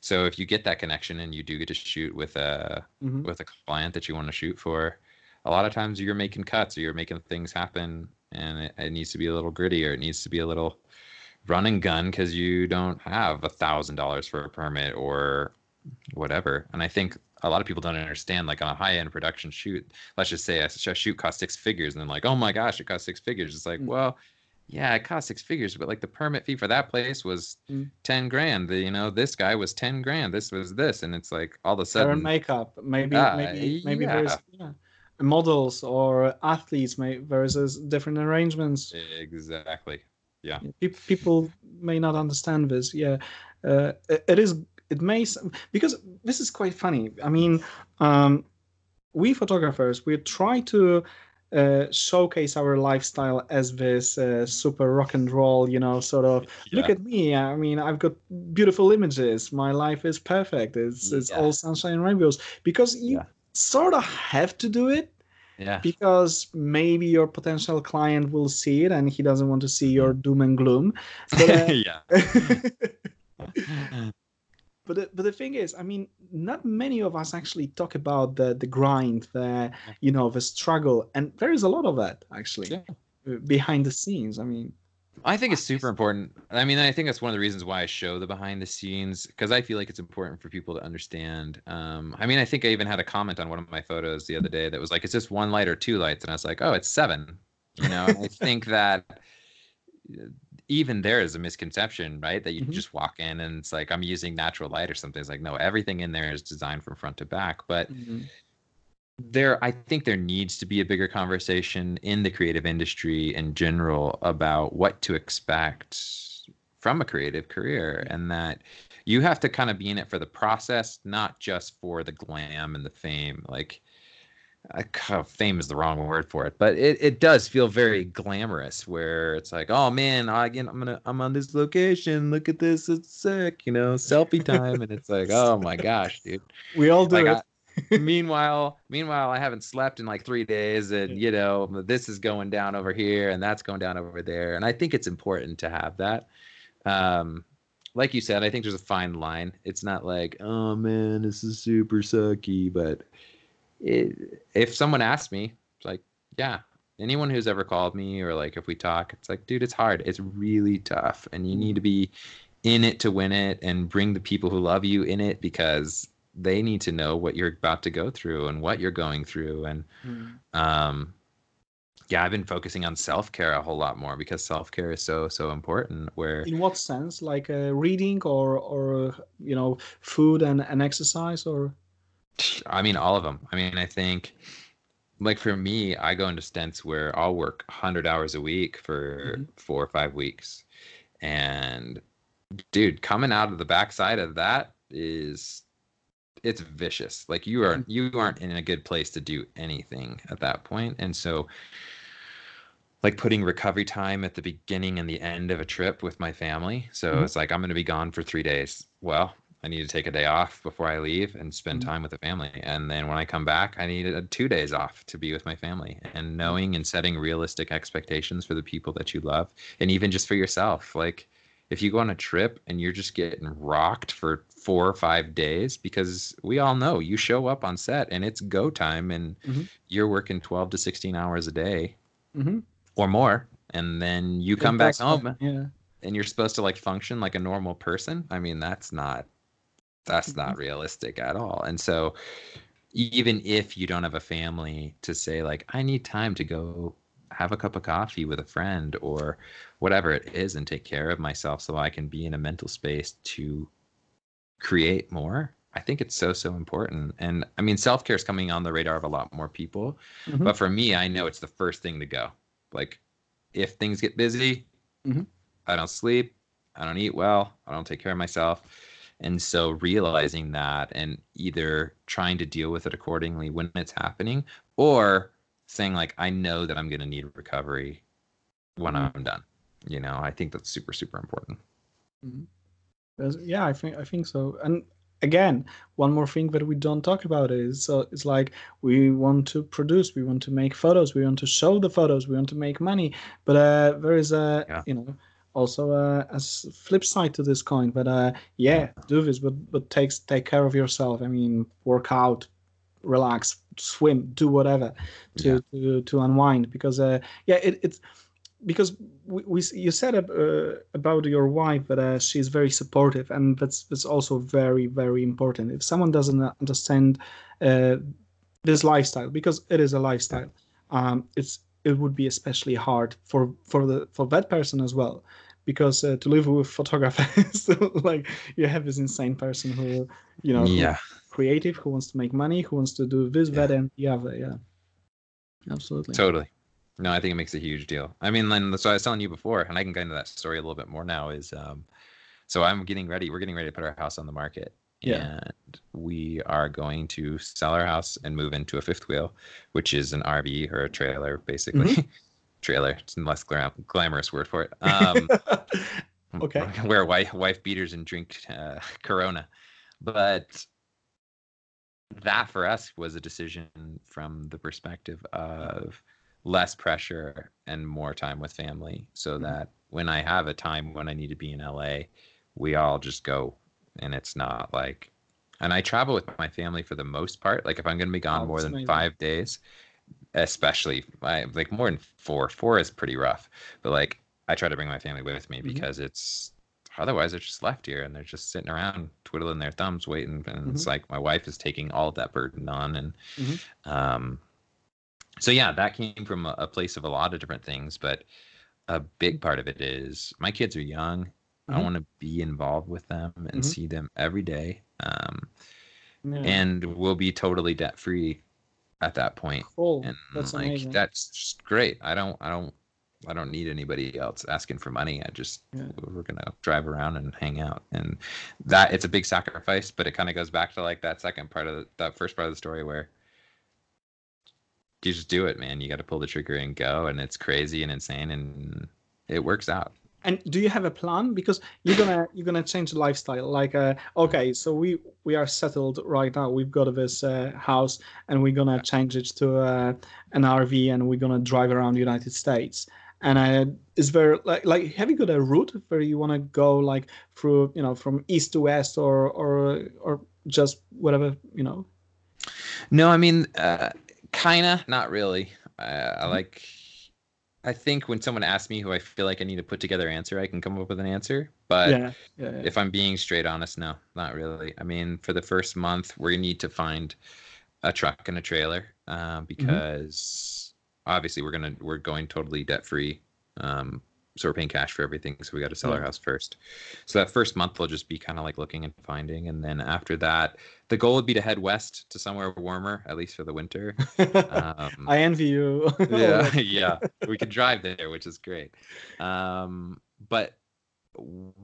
so if you get that connection and you do get to shoot with a Mhm. with a client that you want to shoot for, a lot of times you're making cuts or you're making things happen, and it, it needs to be a little gritty or it needs to be a little run and gun because you don't have a thousand dollars for a permit or whatever. And I think a lot of people don't understand, like on a high end production shoot, let's just say a, sh- shoot costs six figures, and then like, oh my gosh, it costs six figures. It's like, Mm. well, yeah, it cost six figures, but like the permit fee for that place was Mm. ten grand. The, you know, this guy was ten grand. This was this, and it's like all of a sudden, makeup maybe Ah, maybe maybe yeah. there's yeah, models or athletes may there's different arrangements exactly. Yeah, people may not understand this yeah uh, it is it may because this is quite funny. I mean um, we photographers we try to uh, showcase our lifestyle as this uh, super rock and roll you know sort of. Look at me. I mean i've got beautiful images. My life is perfect. It's, it's Yeah. all sunshine and rainbows. Because you Yeah. sort of have to do it Yeah. because maybe your potential client will see it and he doesn't want to see your doom and gloom. But, uh, yeah. but the, but the thing is i mean not many of us actually talk about the the grind the you know the struggle and there is a lot of that actually Yeah. behind the scenes i mean I think it's super important. I mean, I think that's one of the reasons why I show the behind the scenes because I feel like it's important for people to understand. Um, I mean, I think I even had a comment on one of my photos the other day that was like, "It's just one light or two lights?" And I was like, "Oh, it's seven. You know, I think that even there is a misconception, right? That you Mhm. just walk in and it's like I'm using natural light or something. It's like no, everything in there is designed from front to back. But there i think there needs to be a bigger conversation in the creative industry in general about what to expect from a creative career and that you have to kind of be in it for the process not just for the glam and the fame like uh, fame is the wrong word for it, but it, it does feel very glamorous where it's like, oh man, I, again, I'm gonna I'm on this location. Look at this, it's sick, you know, selfie time, and it's like, oh my gosh, dude. We all do like, it. I, meanwhile, meanwhile, I haven't slept in like three days, and you know, this is going down over here, and that's going down over there, and I think it's important to have that. Um, like you said, I think there's a fine line. It's not like, oh man, this is super sucky, but it, if someone asks me, it's like, yeah, anyone who's ever called me or like if we talk, it's like, dude, it's hard. It's really tough. And you need to be in it to win it and bring the people who love you in it because they need to know what you're about to go through and what you're going through. And, mm. um, yeah, I've been focusing on self care a whole lot more because self care is so so important. Where in what sense, like uh, reading or or you know food and, and exercise or I mean, all of them. I mean, I think, like for me, I go into stints where I'll work 100 hours a week for mm-hmm. four or five weeks. And dude, coming out of the backside of that is it's vicious. Like you are mm-hmm. you aren't in a good place to do anything at that point. And so like putting recovery time at the beginning and the end of a trip with my family. So mm-hmm. it's like I'm going to be gone for 3 days. Well, I need to take a day off before I leave and spend mm-hmm. time with the family. And then when I come back, I need a, two days off to be with my family. And mm-hmm. knowing and setting realistic expectations for the people that you love, and even just for yourself. Like if you go on a trip and you're just getting rocked for four or five days, because we all know you show up on set and it's go time, and mm-hmm. you're working 12 to 16 hours a day mm-hmm. or more, and then you come back home. Yeah. And you're supposed to like function like a normal person. I mean, that's not that's not mm-hmm. realistic at all. And so even if you don't have a family to say like I need time to go have a cup of coffee with a friend or whatever it is and take care of myself so I can be in a mental space to create more. I think it's so so important. And I mean self-care is coming on the radar of a lot more people, mm-hmm. but for me I know it's the first thing to go. Like if things get busy, mm-hmm. I don't sleep, I don't eat well, I don't take care of myself and so realizing that and either trying to deal with it accordingly when it's happening or saying like I know that I'm going to need recovery when mm-hmm. I'm done. You know, I think that's super super important. Mm-hmm. Yeah, I think I think so. And again, one more thing that we don't talk about is so it's like we want to produce, we want to make photos, we want to show the photos, we want to make money, but uh, there is a yeah. you know also uh, as flip side to this coin. But uh, yeah, do this, but but take take care of yourself. I mean, work out, relax, swim, do whatever to yeah. to, to unwind because uh, yeah, it, it's because we, we you said uh, about your wife that uh, she's very supportive and that's that's also very very important if someone doesn't understand uh, this lifestyle because it is a lifestyle um, it's it would be especially hard for for the for that person as well. Because uh, to live with photographers like you have this insane person who you know yeah. creative who wants to make money who wants to do this yeah. that and the other yeah. Absolutely. Totally. No i think it makes a huge deal. I mean then so i was telling you before and i can get into that story a little bit more now is um so i'm getting ready we're getting ready to put our house on the market yeah. And we are going to sell our house and move into a fifth wheel, which is an RV or a trailer, basically. Mm-hmm. trailer. It's a less glam- glamorous word for it. Um, okay. Wear wife, wife beaters and drink uh, Corona. But that for us was a decision from the perspective of less pressure and more time with family so mm-hmm. that when I have a time when I need to be in LA, we all just go and it's not like and I travel with my family for the most part. Like if I'm going to be gone oh, more than amazing. five days, especially I, like more than four, four is pretty rough. But like I try to bring my family with me mm-hmm. because it's otherwise they're just left here and they're just sitting around twiddling their thumbs waiting. And mm-hmm. it's like my wife is taking all of that burden on. And mm-hmm. um, so yeah, that came from a, a place of a lot of different things, but a big part of it is my kids are young Mm-hmm. I want to be involved with them and mm-hmm. see them every day. Um, yeah. And we'll be totally debt free at that point. Cool. And that's like amazing. that's great. I don't I don't I don't need anybody else asking for money. I just Yeah. we're gonna drive around and hang out, and that it's a big sacrifice, but it kind of goes back to like that second part of the, that first part of the story where you just do it, man. You got to pull the trigger and go, and it's crazy and insane, and it works out. And do you have a plan? Because you're gonna you're gonna change the lifestyle. Like, uh, okay, so we we are settled right now. We've got this uh, house, and we're gonna change it to uh, an RV, and we're gonna drive around the United States. And uh, is there like like have you got a route where you want to go like through you know from east to west or or or just whatever you know? No, I mean, uh, kinda, not really. Uh, I like. I think when someone asks me who I feel like I need to put together answer, I can come up with an answer. But yeah, yeah, yeah. if I'm being straight honest, no, not really. I mean, for the first month, we need to find a truck and a trailer uh, because obviously we're gonna we're going totally debt free. Um, so we're paying cash for everything. So we got to sell our house first. So that first month will just be kind of like looking and finding, and then after that, the goal would be to head west to somewhere warmer, at least for the winter. Um, I envy you. yeah yeah we could drive there which is great um but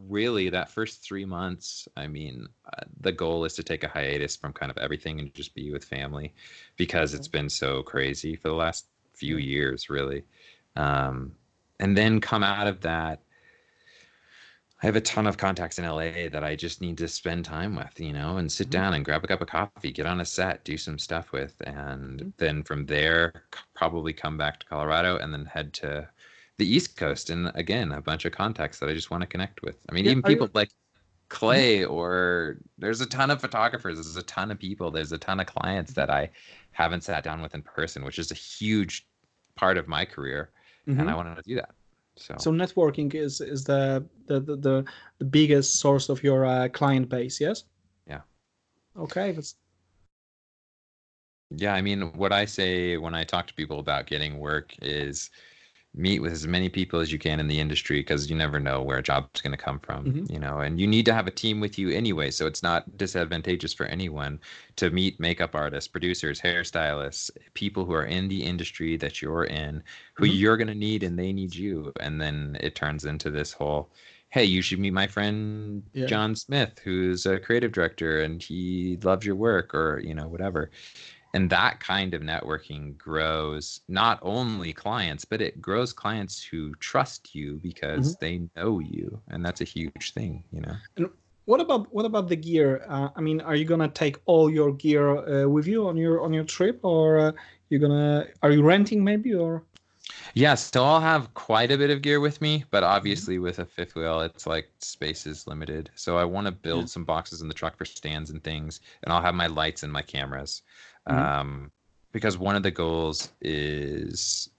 really that first three months i mean uh, the goal is to take a hiatus from kind of everything and just be with family because it's been so crazy for the last few years really um and then come out of that I have a ton of contacts in LA that I just need to spend time with, you know, and sit Mhm. down and grab a cup of coffee, get on a set, do some stuff with, and Mhm. then from there, probably come back to Colorado and then head to the East Coast. And again, a bunch of contacts that I just want to connect with. I mean, Yeah, even are you- people like Clay, or there's a ton of photographers, there's a ton of people, there's a ton of clients that I haven't sat down with in person, which is a huge part of my career. And Mhm. I wanted to do that. So, So networking is is the the the, the, the biggest source of your uh, client base, yes? Yeah. Okay, that's Yeah, I mean, what I say when I talk to people about getting work is meet with as many people as you can in the industry because you never know where a job's going to come from, Mhm. you know, and you need to have a team with you anyway. So it's not disadvantageous for anyone to meet makeup artists, producers, hairstylists, people who are in the industry that you're in, who Mhm. you're going to need and they need you. And then it turns into this whole hey, you should meet my friend Yeah. John Smith, who's a creative director and he loves your work or, you know, whatever and that kind of networking grows not only clients but it grows clients who trust you because they know you and that's a huge thing you know and what about what about the gear? Uh, I mean, are you gonna take all your gear uh, with you on your on your trip, or uh, you gonna are you renting maybe or? yes so i'll have quite a bit of gear with me but obviously with a fifth wheel it's like space is limited so i want to build Yeah. some boxes in the truck for stands and things and i'll have my lights and my cameras Mhm. um, because one of the goals is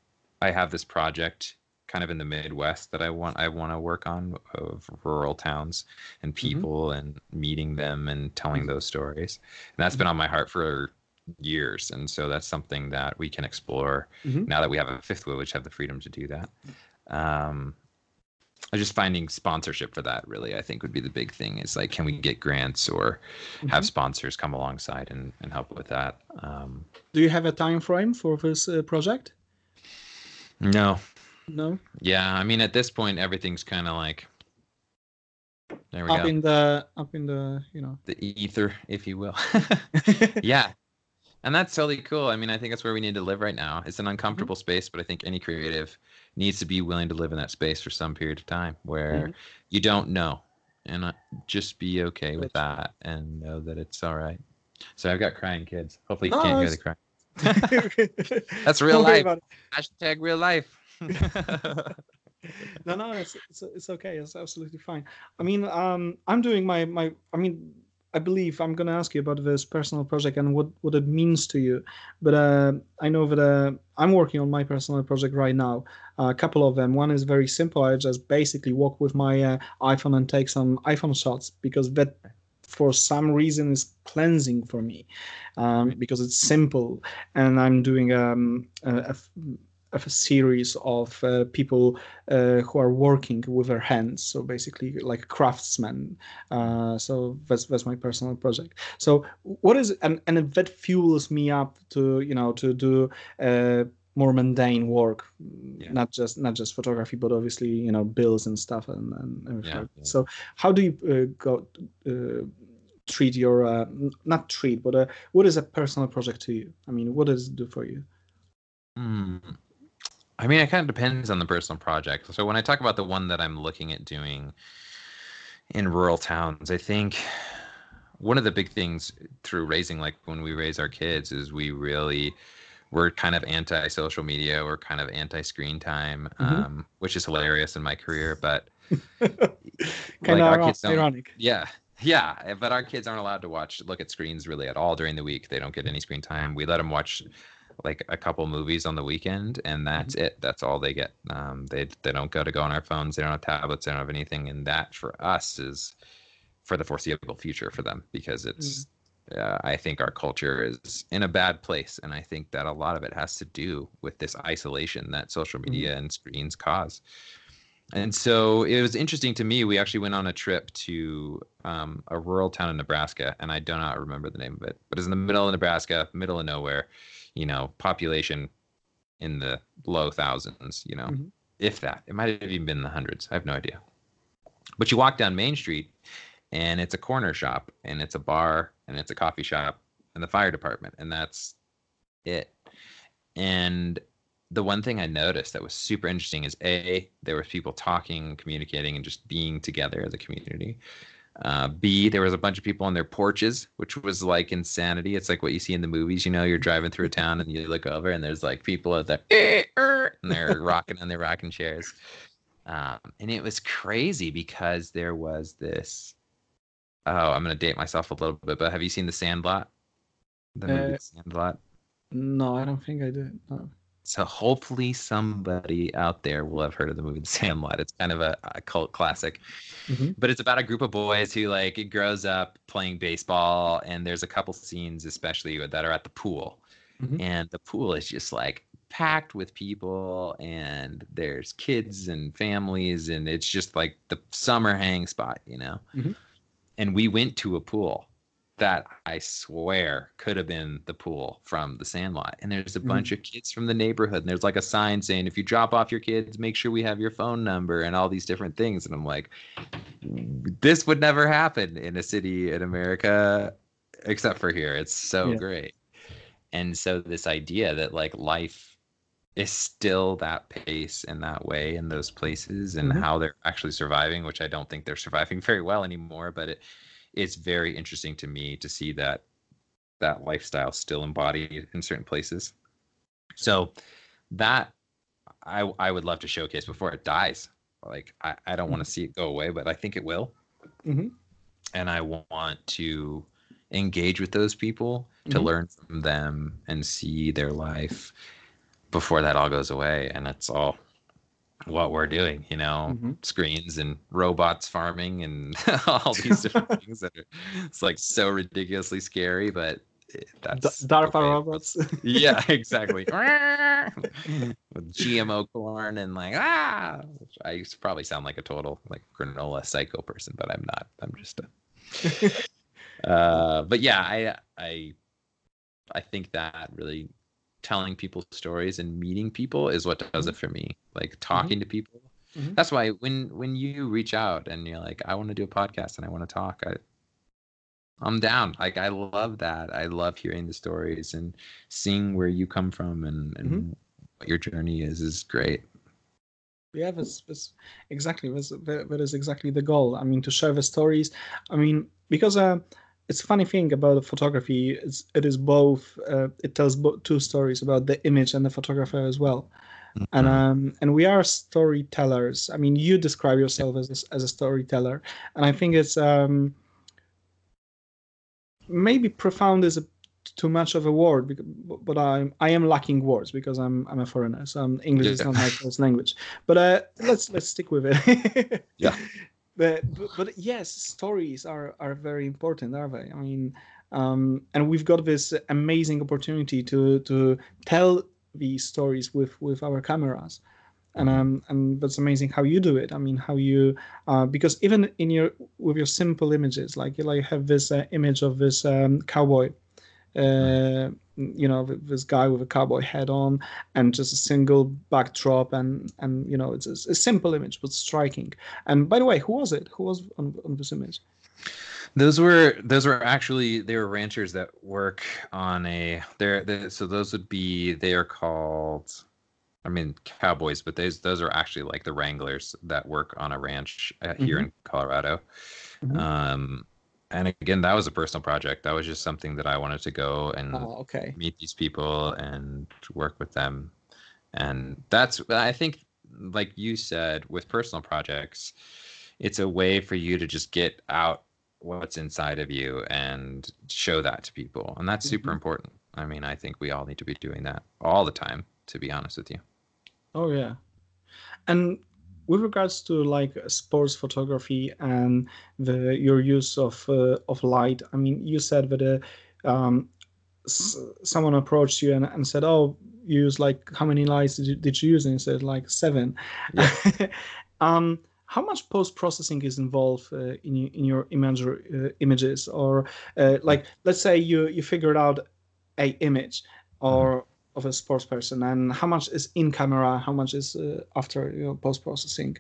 i have this project kind of in the midwest that i want i want to work on of rural towns and people and meeting them and telling those stories. And that's been on my heart for years. And so that's something that we can explore Mhm. now that we have a fifth wheel which have the freedom to do that. Um just finding sponsorship for that really i think would be the big thing is like can we get grants or have sponsors come alongside and, and help with that? Um Do you have a time frame for this uh, project? no. No, yeah i mean at this point everything's kind of like there we up go. in the up in the you know. the ether if you will. Yeah and that's totally cool. I mean i think that's where we need to live right now. It's an uncomfortable space but i think any creative needs to be willing to live in that space for some period of time where Mhm. you don't know. And uh, just be okay with that and know that it's all right. So i've got crying kids. Hopefully you can't hear the crying. That's real life. hashtag real life. No no it's, it's it's okay. It's absolutely fine. I mean um i'm doing my my i mean i believe i'm going to ask you about this personal project and what what it means to you but uh i know that uh, i'm working on my personal project right now a couple of them. One is very simple. I just basically walk with my uh, iphone and take some iphone shots because that for some reason is cleansing for me um, because it's simple and i'm doing um, a, a of a series of uh, people uh, who are working with their hands so basically like craftsmen uh, so that's that's my personal project so what is and and that fuels me up to you know to do uh, more mundane work, Yeah. not just not just photography, but obviously you know bills and stuff and, and everything. Yeah, yeah. So how do you uh, go uh, treat your uh, not treat, but uh, what is a personal project to you? I mean, what does it do for you? Hmm. I mean, it kind of depends on the personal project. So when I talk about the one that I'm looking at doing in rural towns, I think one of the big things through raising, like when we raise our kids, is we really we're kind of anti social media. We're kind of anti screen time, Mhm. um, which is hilarious in my career. But Kind our of kids don't- ironic. yeah, yeah, but our kids aren't allowed to watch look at screens really at all during the week. They don't get any screen time. We let them watch like a couple movies on the weekend, and that's it. That's all they get. Um, they they don't go to go on our phones. They don't have tablets. They don't have anything, and that for us is for the foreseeable future for them because it's. Uh, I think our culture is in a bad place, and I think that a lot of it has to do with this isolation that social media and screens cause. And so it was interesting to me. We actually went on a trip to um, a rural town in Nebraska, and I do not remember the name of it, but it's in the middle of Nebraska, middle of nowhere. You know, population in the low thousands. You know, Mhm. if that. It might have even been the hundreds. I have no idea. But you walk down Main Street, and it's a corner shop, and it's a bar, and it's a coffee shop, and the fire department, and that's it. And the one thing I noticed that was super interesting is a there was people talking, communicating, and just being together as a community. Uh, B there was a bunch of people on their porches, which was like insanity. It's like what you see in the movies. You know, you're driving through a town and you look over and there's like people at the "Eh, er," and they're rocking on their rocking chairs. Um, and it was crazy because there was this. Oh, I'm gonna date myself a little bit, but have you seen The Sandlot? The movie Uh, Sandlot. No, I don't think I did. No. So hopefully somebody out there will have heard of the movie The Sandlot. It's kind of a, a cult classic, Mhm. but it's about a group of boys who like grows up playing baseball, and there's a couple scenes especially that are at the pool, Mhm. and the pool is just like packed with people, and there's kids and families, and it's just like the summer hang spot, you know. Mhm. And we went to a pool that I swear could have been the pool from the Sandlot. And there's a Mhm. bunch of kids from the neighborhood, and there's like a sign saying, "If you drop off your kids, make sure we have your phone number," and all these different things. And I'm like, this would never happen in a city in America, except for here. It's so Yeah. great. And so this idea that like life is still that pace and that way in those places and Mhm. how they're actually surviving, which I don't think they're surviving very well anymore, but it it's very interesting to me to see that that lifestyle still embodied in certain places. So that I I would love to showcase before it dies. Like I, I don't want to see it go away, but I think it will. Mhm. And I want to engage with those people to Mhm. learn from them and see their life before that all goes away. And it's all what we're doing, you know, Mhm. screens and robots farming and all these different things that are it's like so ridiculously scary, but that's D- DARPA okay. robots. Yeah, exactly. With GMO corn and like ah, I used to probably sound like a total like granola psycho person, but I'm not. I'm just a. uh, but yeah, I I I think that really telling people stories and meeting people is what does it for me. Like talking to people. Mhm. That's why when when you reach out and you're like, I want to do a podcast and I want to talk, I I'm down. Like I love that. I love hearing the stories and seeing where you come from and, and Mhm. what your journey is is great. yeah that's, that's exactly that's, that that is exactly the goal i mean to share the stories i mean because uh, it's a funny thing about photography it's, it is both uh, it tells bo- two stories about the image and the photographer as well. And um and we are storytellers. I mean you describe yourself as a, as a storyteller. And i think it's um maybe profound is a too much of a word because, but i'm i am lacking words because i'm i'm a foreigner. So english is not my first language. But uh let's let's stick with it. Yeah. But, but yes stories are are very important are they? I mean um and we've got this amazing opportunity to to tell these stories with with our cameras. And um and that's amazing how you do it. I mean how you uh because even in your with your simple images like you like have this uh, image of this um cowboy uh, you know, th- this guy with a cowboy hat on, and just a single backdrop, and and you know, it's a, a simple image but striking. And by the way, who was it? Who was on, on this image? Those were those were actually they were ranchers that work on a they're, they so those would be they are called I mean cowboys, but those those are actually like the wranglers that work on a ranch uh, here in Colorado. Mhm. Um, and again, that was a personal project. That was just something that I wanted to go and Oh, okay. meet these people and work with them. And that's I think like you said with personal projects, it's a way for you to just get out what's inside of you and show that to people. And that's super Mhm. important. I mean, I think we all need to be doing that all the time, to be honest with you. Oh yeah. And with regards to like sports photography and the your use of uh, of light, I mean, you said that uh, um, s- someone approached you and, and said, "Oh, you use like how many lights did you, did you use?" And you said like seven. um, how much post processing is involved uh, in in your image uh, images, or uh, like let's say you you figured out a image or of a sports person and how much is in camera how much is uh, after you know, post processing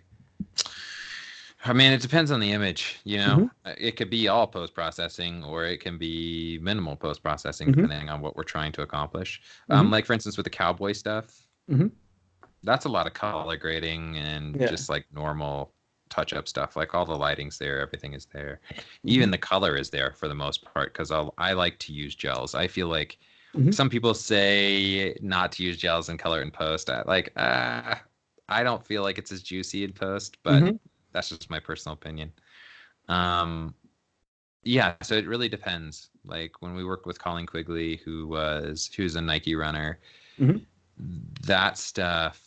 I mean, it depends on the image, you know. Mhm. Uh, It could be all post processing or it can be minimal post processing Mhm. depending on what we're trying to accomplish. Um, Mhm. like for instance with the cowboy stuff, Mhm. that's a lot of color grading and Yeah. just like normal touch up stuff. Like all the lighting's there, everything is there. Mm-hmm. Even the color is there for the most part because I like to use gels. I feel like Mhm. some people say not to use gels and color in post. I, like, uh, I don't feel like it's as juicy in post, but Mhm. that's just my personal opinion. Um, yeah, so it really depends. Like when we worked with Colleen Quigley, who was who's a Nike runner, Mhm. that stuff.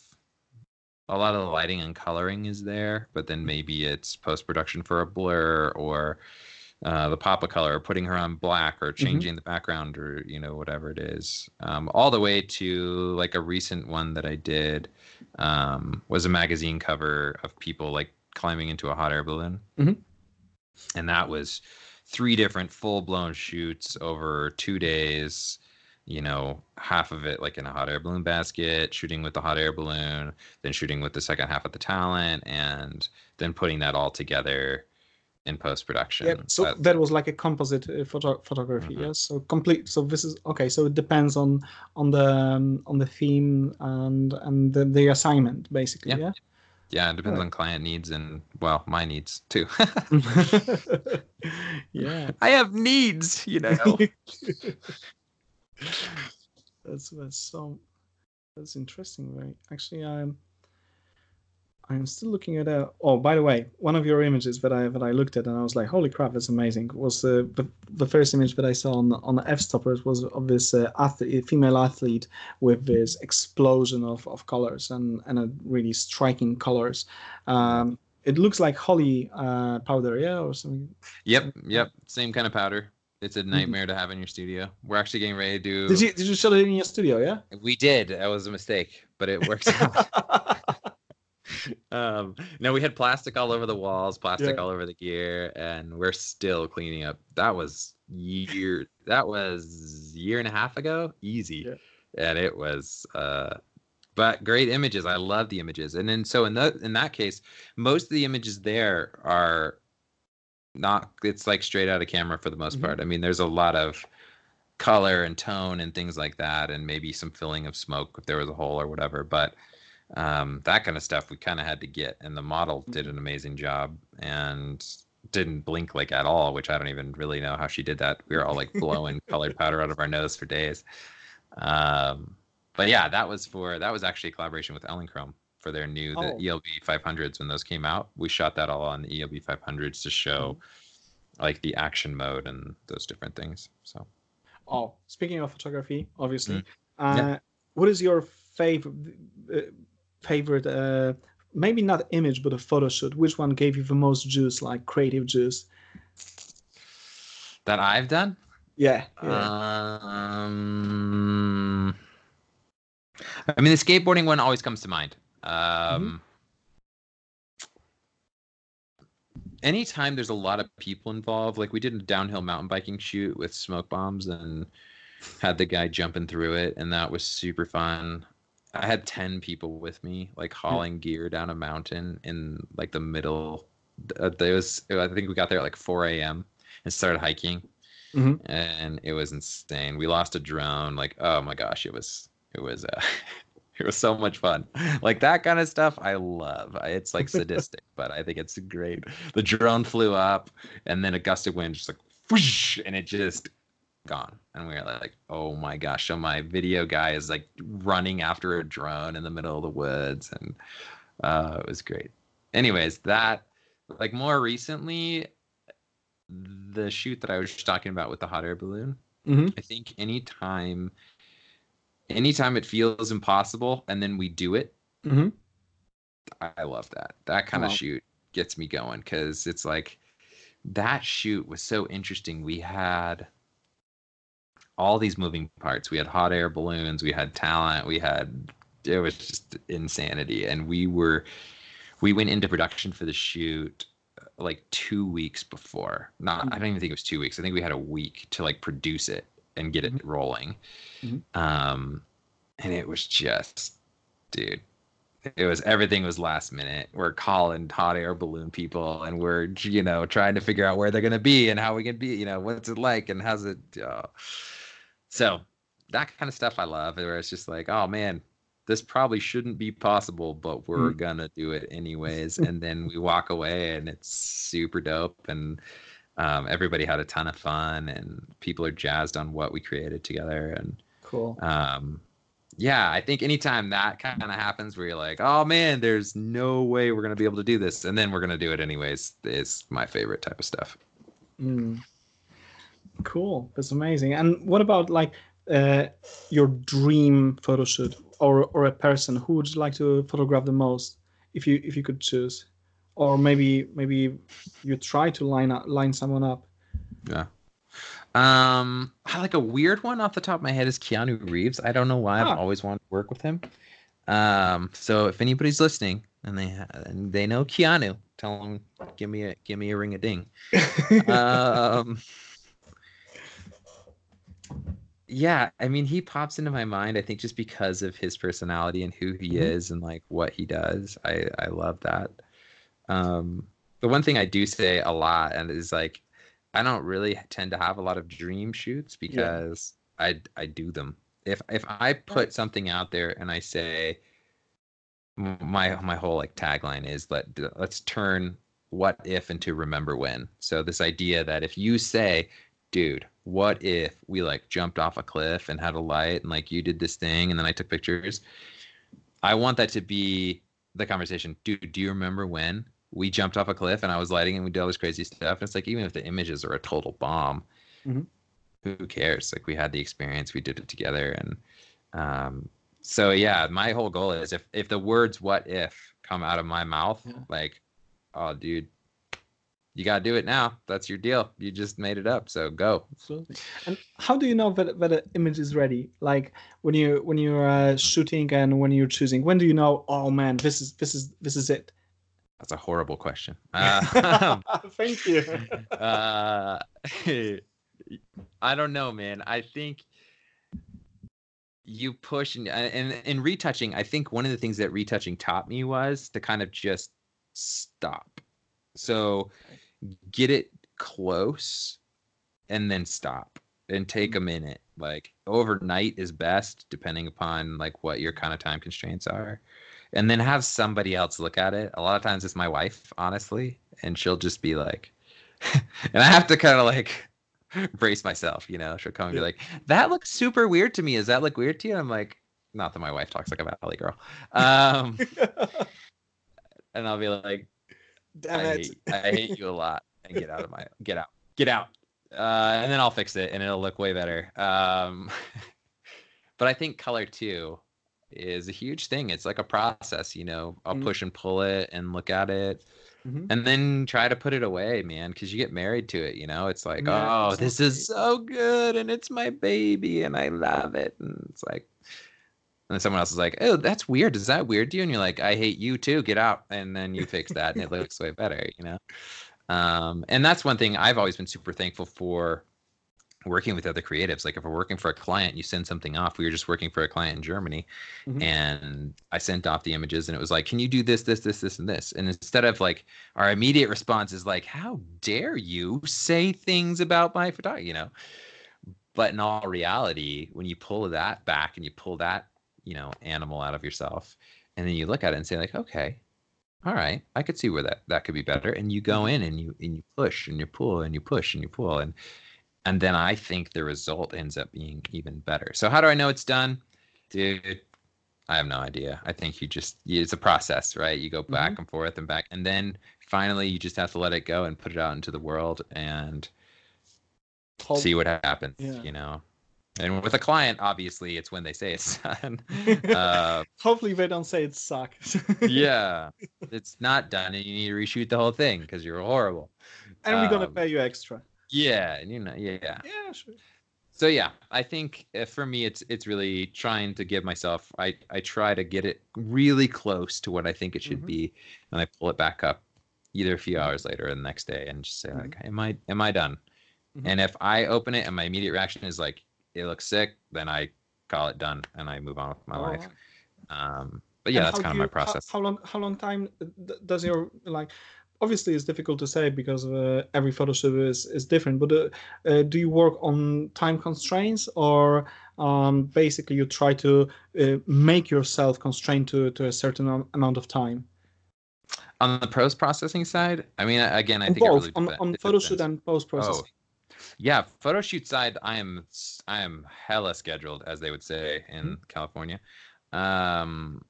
A lot of the lighting and coloring is there, but then maybe it's post production for a blur or uh, the pop of color, or putting her on black, or changing the background, or you know whatever it is. Um, all the way to like a recent one that I did um, was a magazine cover of people like climbing into a hot air balloon, Mhm. and that was three different full blown shoots over two days. You know, half of it like in a hot air balloon basket, shooting with the hot air balloon, then shooting with the second half of the talent, and then putting that all together in post production. yeah so that was like a composite uh, photo- photography Mhm. yes so complete so this is okay so it depends on on the um, on the theme and and the, the assignment basically Yeah. yeah, it depends Right. on client needs and well, my needs too. yeah yeah I have needs, you know. that's that's so that's interesting right actually i'm i'm still looking at a oh by the way one of your images that i that i looked at and i was like holy crap that's amazing was uh, the the first image that i saw on on the Fstoppers was of this uh, athlete female athlete with this explosion of of colors and and a really striking colors um it looks like Holi uh, powder yeah or something yep, yep, same kind of powder. It's a nightmare to have in your studio. We're actually getting ready to do. did you did you shoot it in your studio yeah We did. That was a mistake, but it works out. um, no, we had plastic all over the walls, plastic Yeah. all over the gear, and we're still cleaning up. That was year. That was year and a half ago. Easy, Yeah. and it was. Uh, but great images. I love the images, and then so in that in that case, most of the images there are not. It's like straight out of camera for the most Mhm. part. I mean, there's a lot of color and tone and things like that, and maybe some filling of smoke if there was a hole or whatever. But um, that kind of stuff we kind of had to get, and the model did an amazing job and didn't blink like at all, which I don't even really know how she did that. We were all like blowing colored powder out of our nose for days. Um, but yeah, that was for that was actually a collaboration with Elinchrom for their new the Oh. ELB 500s when those came out. We shot that all on the ELB 500s to show like the action mode and those different things. So Oh, speaking of photography, obviously, Mm. uh, Yeah. what is your favorite uh, favorite? Uh, maybe not image, but a photo shoot. Which one gave you the most juice, like creative juice? that I've done. Yeah, yeah. Um, I mean, the skateboarding one always comes to mind. Um, Anytime there's a lot of people involved, like we did a downhill mountain biking shoot with smoke bombs and had the guy jumping through it, and that was super fun. I had ten people with me, like hauling gear down a mountain in like the middle. Uh, there was, I think we got there at like 4 a.m. and started hiking, Mhm. and it was insane. We lost a drone. Like, oh my gosh, it was, it was, uh, it was so much fun. Like that kind of stuff, I love. It's like sadistic, but I think it's great. The drone flew up, and then a gust of wind just like whoosh, and it just gone. And we were like, oh my gosh. So my video guy is like running after a drone in the middle of the woods. And uh, it was great. Anyways, that like more recently, the shoot that I was just talking about with the hot air balloon, Mhm. I think anytime anytime it feels impossible and then we do it, Mhm. I I love that. That kind of shoot gets me going because it's like that shoot was so interesting. We had all these moving parts. We had hot air balloons, we had talent, we had it was just insanity. And we were we went into production for the shoot uh, like two weeks before. Not I don't even think it was two weeks. I think we had a week to like produce it and get it rolling. Mhm. Um and it was just dude it was everything was last minute. We're calling hot air balloon people, and we're you know trying to figure out where they're gonna be and how we can be. You know what's it like and how's it. Uh... So that kind of stuff I love. Where it's just like, oh man, this probably shouldn't be possible, but we're gonna do it anyways. and then we walk away, and it's super dope, and um, everybody had a ton of fun, and people are jazzed on what we created together, and Cool. um yeah i think anytime that kind of happens where you're like oh man there's no way we're to be able to do this and then we're to do it anyways is my favorite type of stuff Mm. Cool. That's amazing. And what about like uh, your dream photo shoot or or a person who would you like to photograph the most if you if you could choose? Or maybe maybe you try to line up line someone up. yeah um i like a weird one off the top of my head is keanu reeves i don't know why Ah. i've always wanted to work with him um so if anybody's listening and they ha- and they know keanu tell them give me a give me a ring a ding um yeah i mean he pops into my mind i think just because of his personality and who he Mhm. is and like what he does i i love that. Um the one thing i do say a lot and is like i don't really tend to have a lot of dream shoots because i i do them. If if i put something out there and i say my my whole like tagline is let let's turn what if into remember when. So this idea that if you say dude what if we like jumped off a cliff and had a light and like you did this thing and then i took pictures i want that to be the conversation dude do you remember when we jumped off a cliff and i was lighting and we did all this crazy stuff and it's like even if the images are a total bomb Mhm. who cares like we had the experience we did it together and um so yeah my whole goal is if if the words what if come out of my mouth Yeah. like oh dude you got to do it now that's your deal you just made it up so go Absolutely. And how do you know that that the image is ready? Like when you when you're uh, shooting and when you're choosing, when do you know? Oh man, this is this is this is it. that's a horrible question uh, Thank you. uh, I don't know, man. I think you push and and in retouching. I think one of the things that retouching taught me was to kind of just stop. So get it close and then stop and take a minute. Like overnight is best, depending upon like what your kind of time constraints are. And then have somebody else look at it. A lot of times it's my wife, honestly, and she'll just be like, and I have to kind of like brace myself, you know. She'll come and be like, "That looks super weird to me. Is that look weird to you?" I'm like, "Not that my wife talks like a valley girl," um, and I'll be like, Damn I it. hate, I hate you a lot. And get out of my get out get out. Uh, and then I'll fix it and it'll look way better. Um, but I think color too is a huge thing. It's like a process you know I'll Mhm. push and pull it and look at it Mhm. and then try to put it away man because you get married to it you know? It's like Yeah, oh this is so good and it's my baby and I love it. And it's like and then someone else is like, "Oh, that's weird. Is that weird to you?" And you're like, "I hate you too. Get out." And then you fix that, and it looks way better, you know. Um, and that's one thing I've always been super thankful for working with other creatives. Like if we're working for a client, you send something off. We were just working for a client in Germany, Mhm. and I sent off the images, and it was like, "Can you do this, this, this, this, and this?" And instead of like our immediate response is like, "How dare you say things about my photography?" You know. But in all reality, when you pull that back and you pull that, you know, animal out of yourself, and then you look at it and say like, "Okay, all right, I could see where that that could be better." And you go mm-hmm. in and you and you push and you pull and you push and you pull and and then I think the result ends up being even better. So how do I know it's done, dude? I have no idea. I think you just it's a process, right? You go back mm-hmm. and forth and back, and then finally you just have to let it go and put it out into the world and Hope- see what happens. Yeah. You know. And with a client, obviously, it's when they say it's done. uh, Hopefully they don't say it sucks. yeah, it's not done, and you need to reshoot the whole thing because you're horrible. and we're gonna Um, pay you extra. Yeah, and you know, yeah. Yeah, sure. so yeah i think uh, for me it's it's really trying to give myself i i try to get it really close to what i think it should Mhm. be and i pull it back up either a few hours later or the next day and just say like am i am i done Mhm. and if i open it and my immediate reaction is like it looks sick then i call it done and i move on with my All life um but yeah And that's kind of my you- how- process How, long? How long time does your like? Obviously, it's difficult to say because uh, every photo shoot is, is different. But uh, uh, do you work on time constraints, or um, basically you try to uh, make yourself constrained to, to a certain amount of time? on the post processing side i mean again i on think it both, really on, on it photo shoot and post processing. Yeah, photo shoot side, I am I am hella scheduled, as they would say in Mm-hmm. California. Um,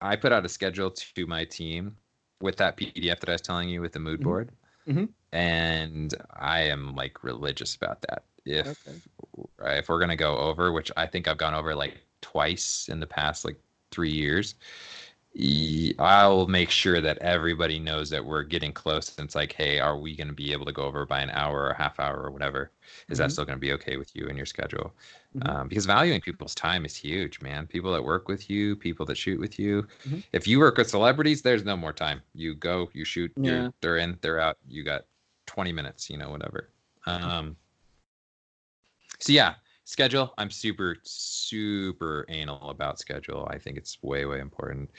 I put out a schedule to my team with that PDF that I was telling you with the mood Mhm. board, Mhm. and I am like religious about that. If Okay. if we're gonna go over, which I think I've gone over like twice in the past like three years, I'll make sure that everybody knows that we're getting close. And it's like, hey, are we going to be able to go over by an hour or a half hour or whatever? Is that Mhm. still going to be okay with you and your schedule? Mhm. Um, because valuing people's time is huge, man. People that work with you, people that shoot with you. Mhm. If you work with celebrities, there's no more time. You go, you shoot, Yeah. you're, they're in, they're out. You got 20 minutes, you know, whatever. Um, so yeah, schedule. I'm super, super anal about schedule. I think it's way, way important.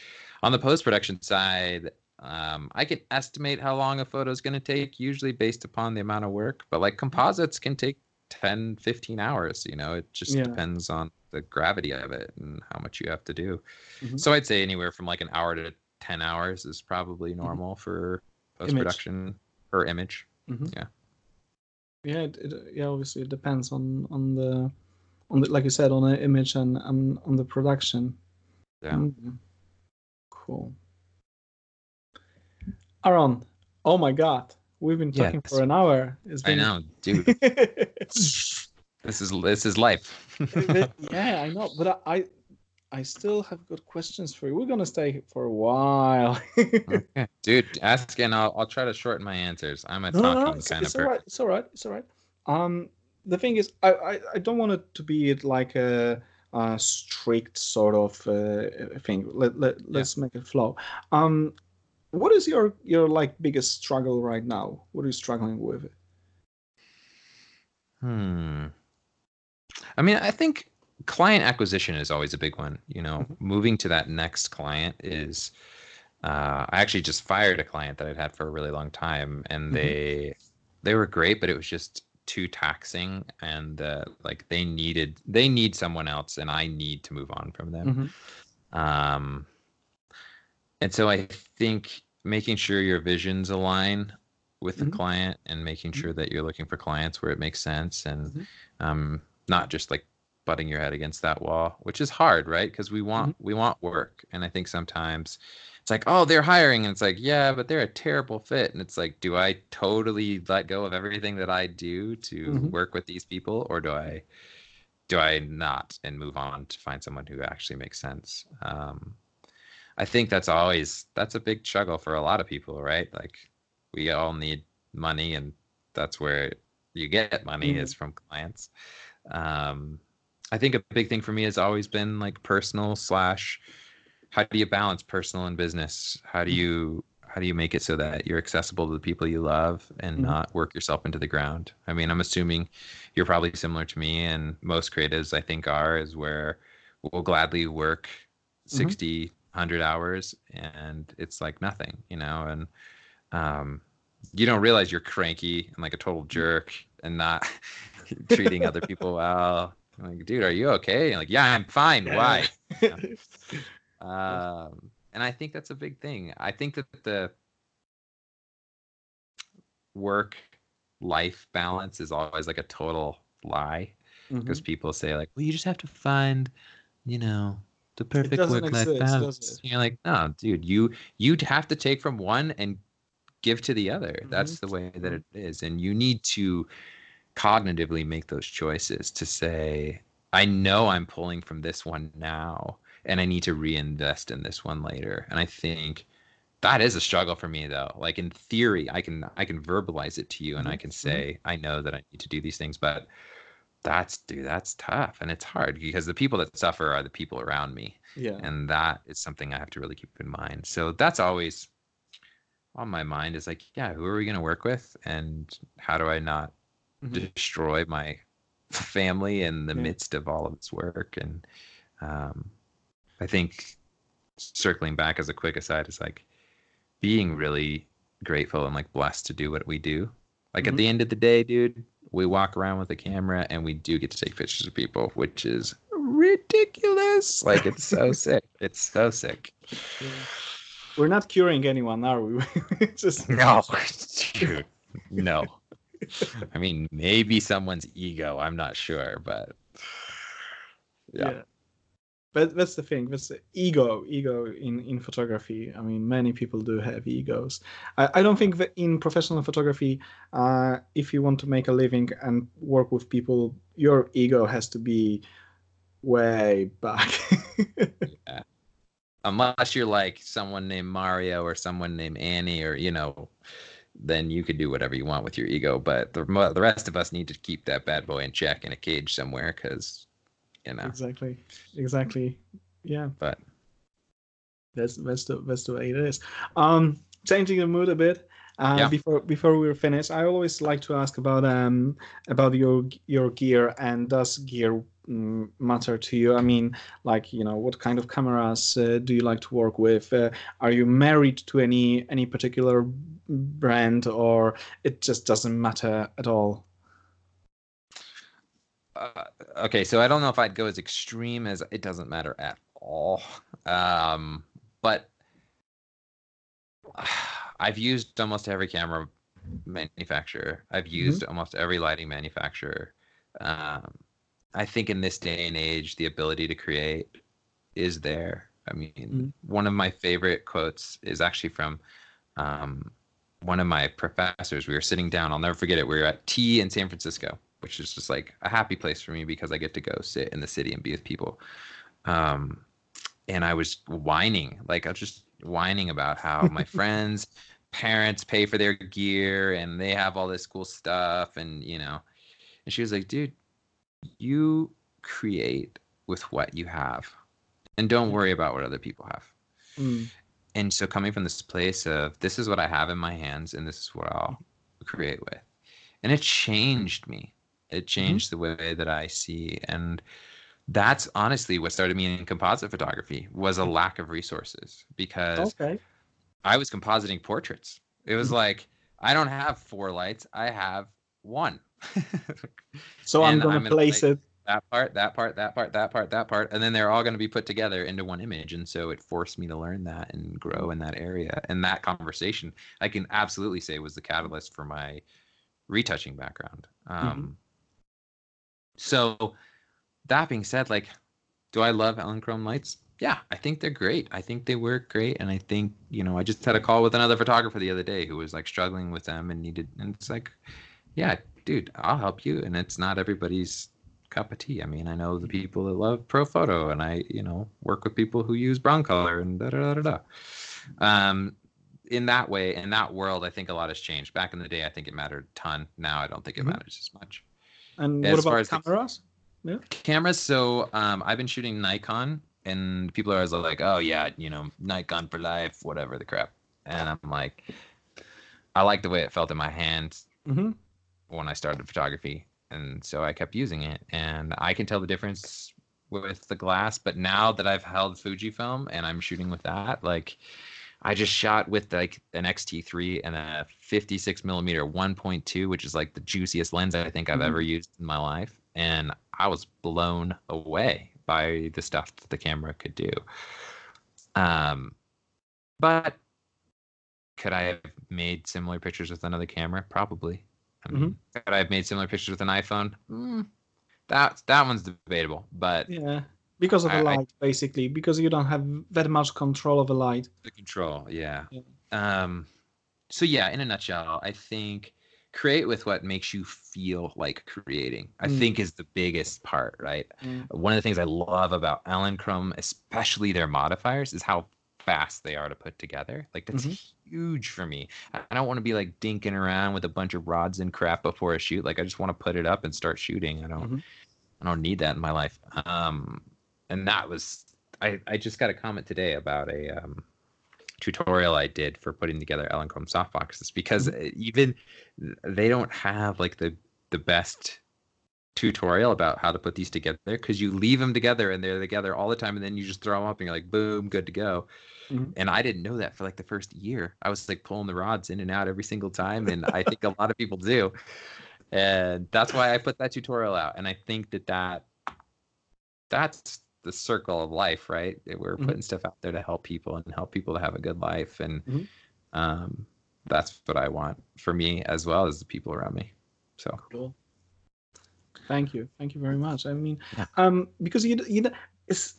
On the post production side, um, I can estimate how long a photo is going to take, usually based upon the amount of work. But like composites can take 10, 15 hours. You know, it just Yeah. depends on the gravity of it and how much you have to do. Mhm. So I'd say anywhere from like an hour to 10 hours is probably Mm-hmm. normal for post production per image. Mhm. Yeah. Yeah, it, it, yeah. Obviously, it depends on on the on the like you said on the image and and on the production. Yeah. Mhm. Cool. Aaron, oh my God, we've been talking Yes. for an hour. It's been... I know, dude. this is this is life. yeah, I know, but I, I I still have good questions for you. We're gonna stay for a while. Okay. Dude, ask and I'll I'll try to shorten my answers. I'm a No, no, talking no, it's, kind it's of all person. right. It's all right. It's all right. Um, the thing is, I, I, I don't want it to be like a, a strict sort of uh, thing. Let, let let's make it flow. Um, what is your your like biggest struggle right now? What are you struggling with? Hmm. I mean, I think client acquisition is always a big one. You know, Mhm. moving to that next client is. Uh, I actually just fired a client that I'd had for a really long time, and Mhm. they they were great, but it was just too taxing, and uh, like they needed they need someone else, and I need to move on from them. Mhm. Um, and so I think making sure your visions align with the Mhm. client and making sure that you're looking for clients where it makes sense and Mhm. um, not just like butting your head against that wall, which is hard, right? Because we want we want work, and I think sometimes it's like, oh, they're hiring, and it's like, yeah, but they're a terrible fit, and it's like, do I totally let go of everything that I do to Mhm. work with these people, or do I do I not and move on to find someone who actually makes sense? Um, I think that's always that's a big struggle for a lot of people, right? Like we all need money, and that's where you get money Mhm. is from clients. Um, I think a big thing for me has always been like personal slash how do you balance personal and business? How do you how do you make it so that you're accessible to the people you love and Mhm. not work yourself into the ground? I mean, I'm assuming you're probably similar to me, and most creatives I think are is where we'll gladly work Mhm. 60, 100 hours, and it's like nothing, you know, and um, you don't realize you're cranky and like a total jerk and not treating other people well. I'm like, dude, are you okay? And like, yeah, I'm fine. Why? Um, and I think that's a big thing. I think that the work life balance is always like a total lie because Mhm. people say like, well, you just have to find, you know, the perfect work life balance. You're like, no, dude, you you'd have to take from one and give to the other. Mm-hmm. That's the way that it is, and you need to cognitively make those choices to say, I know I'm pulling from this one now, and I need to reinvest in this one later. And I think that is a struggle for me though. Like in theory, I can I can verbalize it to you and I Mhm, can mhm. say I know that I need to do these things, but that's dude, that's tough and it's hard because the people that suffer are the people around me. yeah. And that is something I have to really keep in mind. So that's always on my mind is like, yeah, who are we gonna work with and how do I not Mhm. destroy my family in the Yeah. midst of all of this work and um, i think circling back as a quick aside is like being really grateful and like blessed to do what we do like Mhm. at the end of the day dude we walk around with a camera and we do get to take pictures of people which is ridiculous like it's so sick it's so sick Yeah. We're not curing anyone, are we? It's just no dude no i mean maybe someone's ego i'm not sure but yeah. But that's the thing. That's the ego. Ego in in photography. I mean, many people do have egos. I, I don't think that in professional photography, uh, if you want to make a living and work with people, your ego has to be way back. unless you're like someone named Mario or someone named Annie or you know, then you could do whatever you want with your ego. But the the rest of us need to keep that bad boy in check in a cage somewhere because you know. exactly. Exactly. Yeah. But That's that's the that's the way it is. Um, changing the mood a bit. Uh, Yeah. Before before we finish, I always like to ask about um about your your gear and does gear matter to you? I mean, like you know, what kind of cameras uh, do you like to work with? Uh, are you married to any any particular brand, or it just doesn't matter at all? uh, okay, so I don't know if I'd go as extreme as it doesn't matter at all. Um, but I've used almost every camera manufacturer. I've used almost every lighting manufacturer. Um, I think in this day and age, the ability to create is there. I mean, Mhm. one of my favorite quotes is actually from um, one of my professors. We were sitting down. I'll never forget it. We were at tea in San Francisco, which is just like a happy place for me because I get to go sit in the city and be with people. Um, and I was whining, like I was just whining about how my friends, parents pay for their gear and they have all this cool stuff, and you know. And she was like, "Dude, you create with what you have, and don't worry about what other people have." Mm, and so coming from this place of this is what I have in my hands and this is what I'll create with. And it changed me. It mm-hmm. changed the way that I see. And that's honestly what started me in composite photography was a mm. lack of resources because okay. I was compositing portraits. It was mm. like I don't have four lights, I have one. So I'm in a place it. that part, that part, that part, that part, that part, and then they're all going to be put together into one image. And so it forced me to learn that and grow in that area. And that conversation, I can absolutely say, was the catalyst for my retouching background. Um, So that being said, like, do I love Elinchrom lights? Yeah, I think they're great. I think they work great, and I think you know, I just had a call with another photographer the other day who was like struggling with them and needed, and it's like, yeah, dude, I'll help you, and it's not everybody's cup of tea. I mean, I know the people that love Profoto, and I, you know, work with people who use Broncolor and da da da da. Um, in that way, in that world, I think a lot has changed. Back in the day, I think it mattered a ton. Now, I don't think it Mhm. matters as much. And as what about as the- cameras? Cameras. So, um, I've been shooting Nikon, and people are always like, "Oh yeah, you know, Nikon for life, whatever the crap." and I'm like, I like the way it felt in my hands hmm when I started photography, and so I kept using it, and I can tell the difference with the glass. But now that I've held Fujifilm and I'm shooting with that, like. I just shot with like an XT3 and a 56 millimeter 1.2, which is like the juiciest lens I think I've Mhm. ever used in my life, and I was blown away by the stuff that the camera could do. Um, but could I have made similar pictures with another camera? Probably. I Could I have made similar pictures with an iPhone? Mm, that that one's debatable, but Yeah, because of the I- I- light, basically, because you don't have that much control of the light. the control, yeah. Yeah. Um, so yeah, in a nutshell, I think create with what makes you feel like creating. I Mm. think is the biggest part, right? Mm. One of the things I love about Elinchrom, especially their modifiers, is how fast they are to put together. Like that's Mhm. Huge for me. I don't want to be like dinking around with a bunch of rods and crap before a shoot. Like I just want to put it up and start shooting. I don't Mhm. I don't need that in my life. Um and that was I I just got a comment today about a um tutorial I did for putting together Elinchrom softboxes because even they don't have like the the best tutorial about how to put these together because you leave them together and they're together all the time and then you just throw them up and you're like boom good to go Mhm. and i didn't know that for like the first year i was like pulling the rods in and out every single time and i think a lot of people do and that's why i put that tutorial out and i think that that that's the circle of life right we're Mhm. putting stuff out there to help people and help people to have a good life and Mhm. um that's what i want for me as well as the people around me so Cool. Thank you, thank you very much. I mean, Yeah. um, because you you it's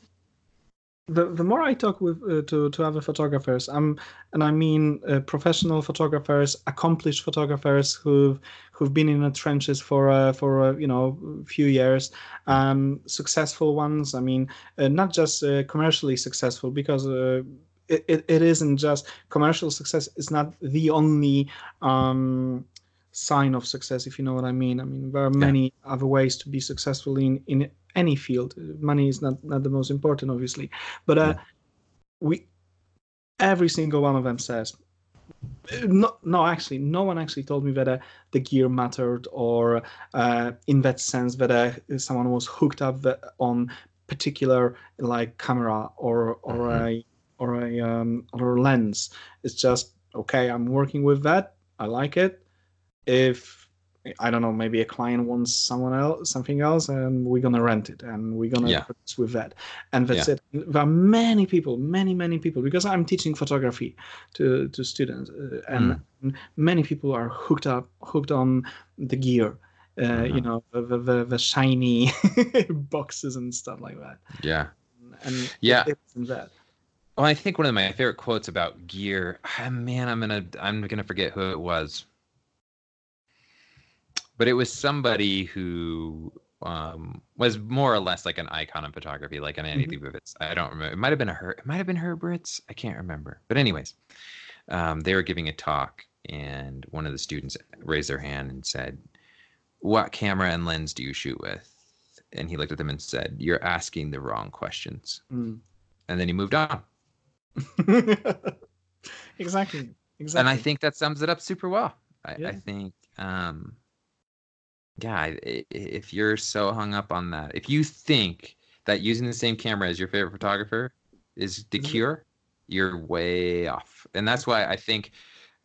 the the more I talk with uh, to to other photographers, um, and I mean uh, professional photographers, accomplished photographers who've who've been in the trenches for uh, for uh, you know few years, um, successful ones. I mean, uh, not just uh, commercially successful because. Uh, it, it, it isn't just commercial success It's not the only um, sign of success if you know what i mean. I mean there are many other ways to be successful in in any field. Money is not not the most important obviously. But uh Yeah. we every single one of them says no no actually no one actually told me whether the gear mattered or uh, in that sense whether someone was hooked up on particular like camera or or a or a um, or a lens. It's just okay i'm working with that. I like it if I don't know, maybe a client wants someone else, something else, and we're gonna rent it, and we're gonna Yeah. produce with that, and that's it. There are many people, many many people, because I'm teaching photography to to students, uh, and many people are hooked up, hooked on the gear. Uh, You Mhm. know the, the, the, the shiny boxes and stuff like that. yeah And Yeah. that. Well, I think one of my favorite quotes about gear, ah, man, I'm gonna I'm gonna forget who it was, but it was somebody who um, was more or less like an icon in photography, like an Annie Leibovitz. I don't remember. It might have been a her. It might have been Herb Ritts. I can't remember. But anyways, um, they were giving a talk, and one of the students raised their hand and said, "What camera and lens do you shoot with?" And he looked at them and said, "You're asking the wrong questions." Mm. And then he moved on. exactly. Exactly. and I think that sums it up super well. I, Yeah. I think, um, yeah, if you're so hung up on that, if you think that using the same camera as your favorite photographer is the Mhm. cure, you're way off. And that's why I think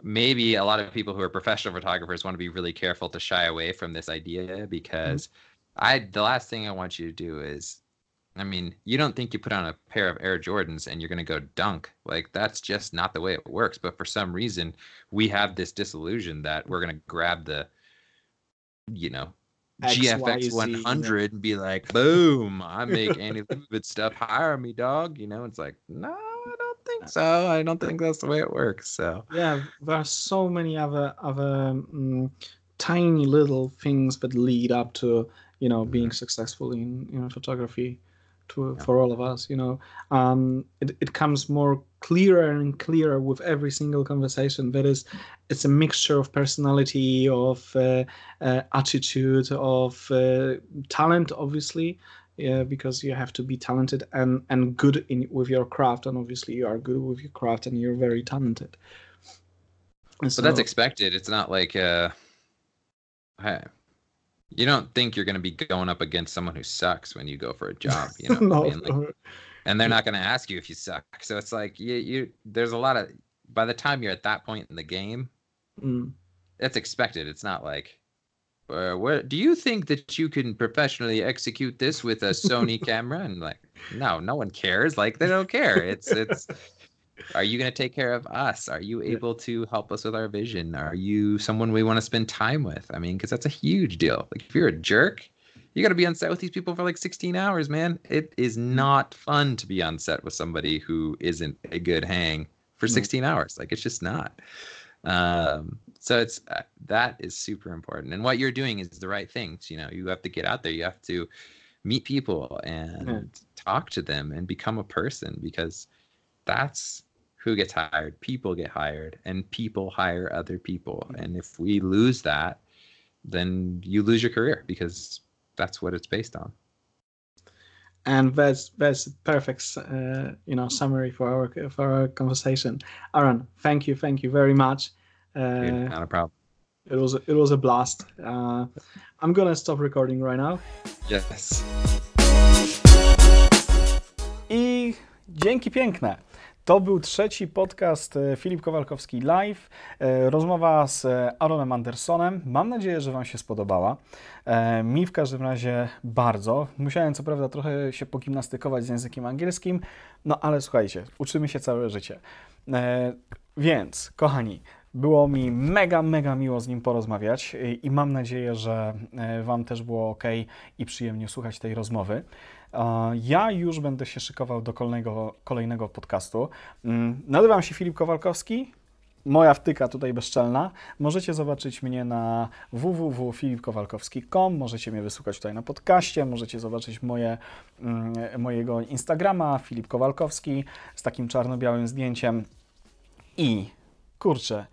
maybe a lot of people who are professional photographers want to be really careful to shy away from this idea because I the last thing I want you to do is I mean, you don't think you put on a pair of Air Jordans and you're going to go dunk. Like that's just not the way it works, but for some reason we have this disillusion that we're going to grab the you know X, GFX Z, 100 and be like, boom, I make Annie Leibovitz stuff. Hire me, dog. You know, it's like, no, I don't think so. I don't think that's the way it works. So, yeah there are so many other other um, tiny little things that lead up to you know being successful in you know photography to Yeah. for all of us you know um it, it comes more clearer and clearer with every single conversation that is it's a mixture of personality of uh, uh, attitude of uh, talent obviously yeah, because you have to be talented and and good in with your craft and obviously you are good with your craft and you're very talented But So, that's expected. It's not like uh, you don't think you're going to be going up against someone who sucks when you go for a job. You know, no, I mean? Like, and they're not going to ask you if you suck. So it's like you, you. There's a lot of. By the time you're at that point in the game, Mm. that's expected. It's not like, uh, what do you think that you can professionally execute this with a Sony camera? And like, no, no one cares. Like they don't care. It's it's. Are you going to take care of us? Are you able to help us with our vision? Are you someone we want to spend time with? I mean, because that's a huge deal. Like if you're a jerk, you got to be on set with these people for like 16 hours, man. It is not fun to be on set with somebody who isn't a good hang for 16 hours. Like it's just not. Um, so it's uh, that is super important. And what you're doing is the right things. You know, you have to get out there. You have to meet people and talk to them and become a person because that's who gets hired. People get hired and people hire other people. And if we lose that, then you lose your career because that's what it's based on. and that's that's perfect uh, you know summary for our for our conversation aaron thank you thank you very much Dude, uh, not a problem. it was it was a blast uh, i'm gonna stop recording right now Yes. I dzięki piękne. To był trzeci podcast e, Filip Kowalkowski Live. E, Rozmowa z e, Aaronem Andersonem. Mam nadzieję, że Wam się spodobała. Mi w każdym razie bardzo. Musiałem co prawda trochę się pogimnastykować z językiem angielskim, no ale słuchajcie, uczymy się całe życie. Więc, kochani, było mi mega, mega miło z nim porozmawiać i- mam nadzieję, że Wam też było ok i przyjemnie słuchać tej rozmowy. Ja już będę się szykował do kolejnego, kolejnego podcastu. Mm, Nazywam się Filip Kowalkowski. Moja wtyka tutaj bezczelna. Możecie zobaczyć mnie na www.filipkowalkowski.com, możecie mnie wysłuchać tutaj na podcaście, możecie zobaczyć moje, mm, mojego Instagrama Filip Kowalkowski z takim czarno-białym zdjęciem. I kurczę,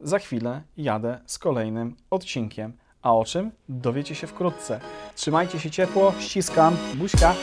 za chwilę jadę z kolejnym odcinkiem. A o czym? Dowiecie się wkrótce. Trzymajcie się ciepło, ściskam, buźka.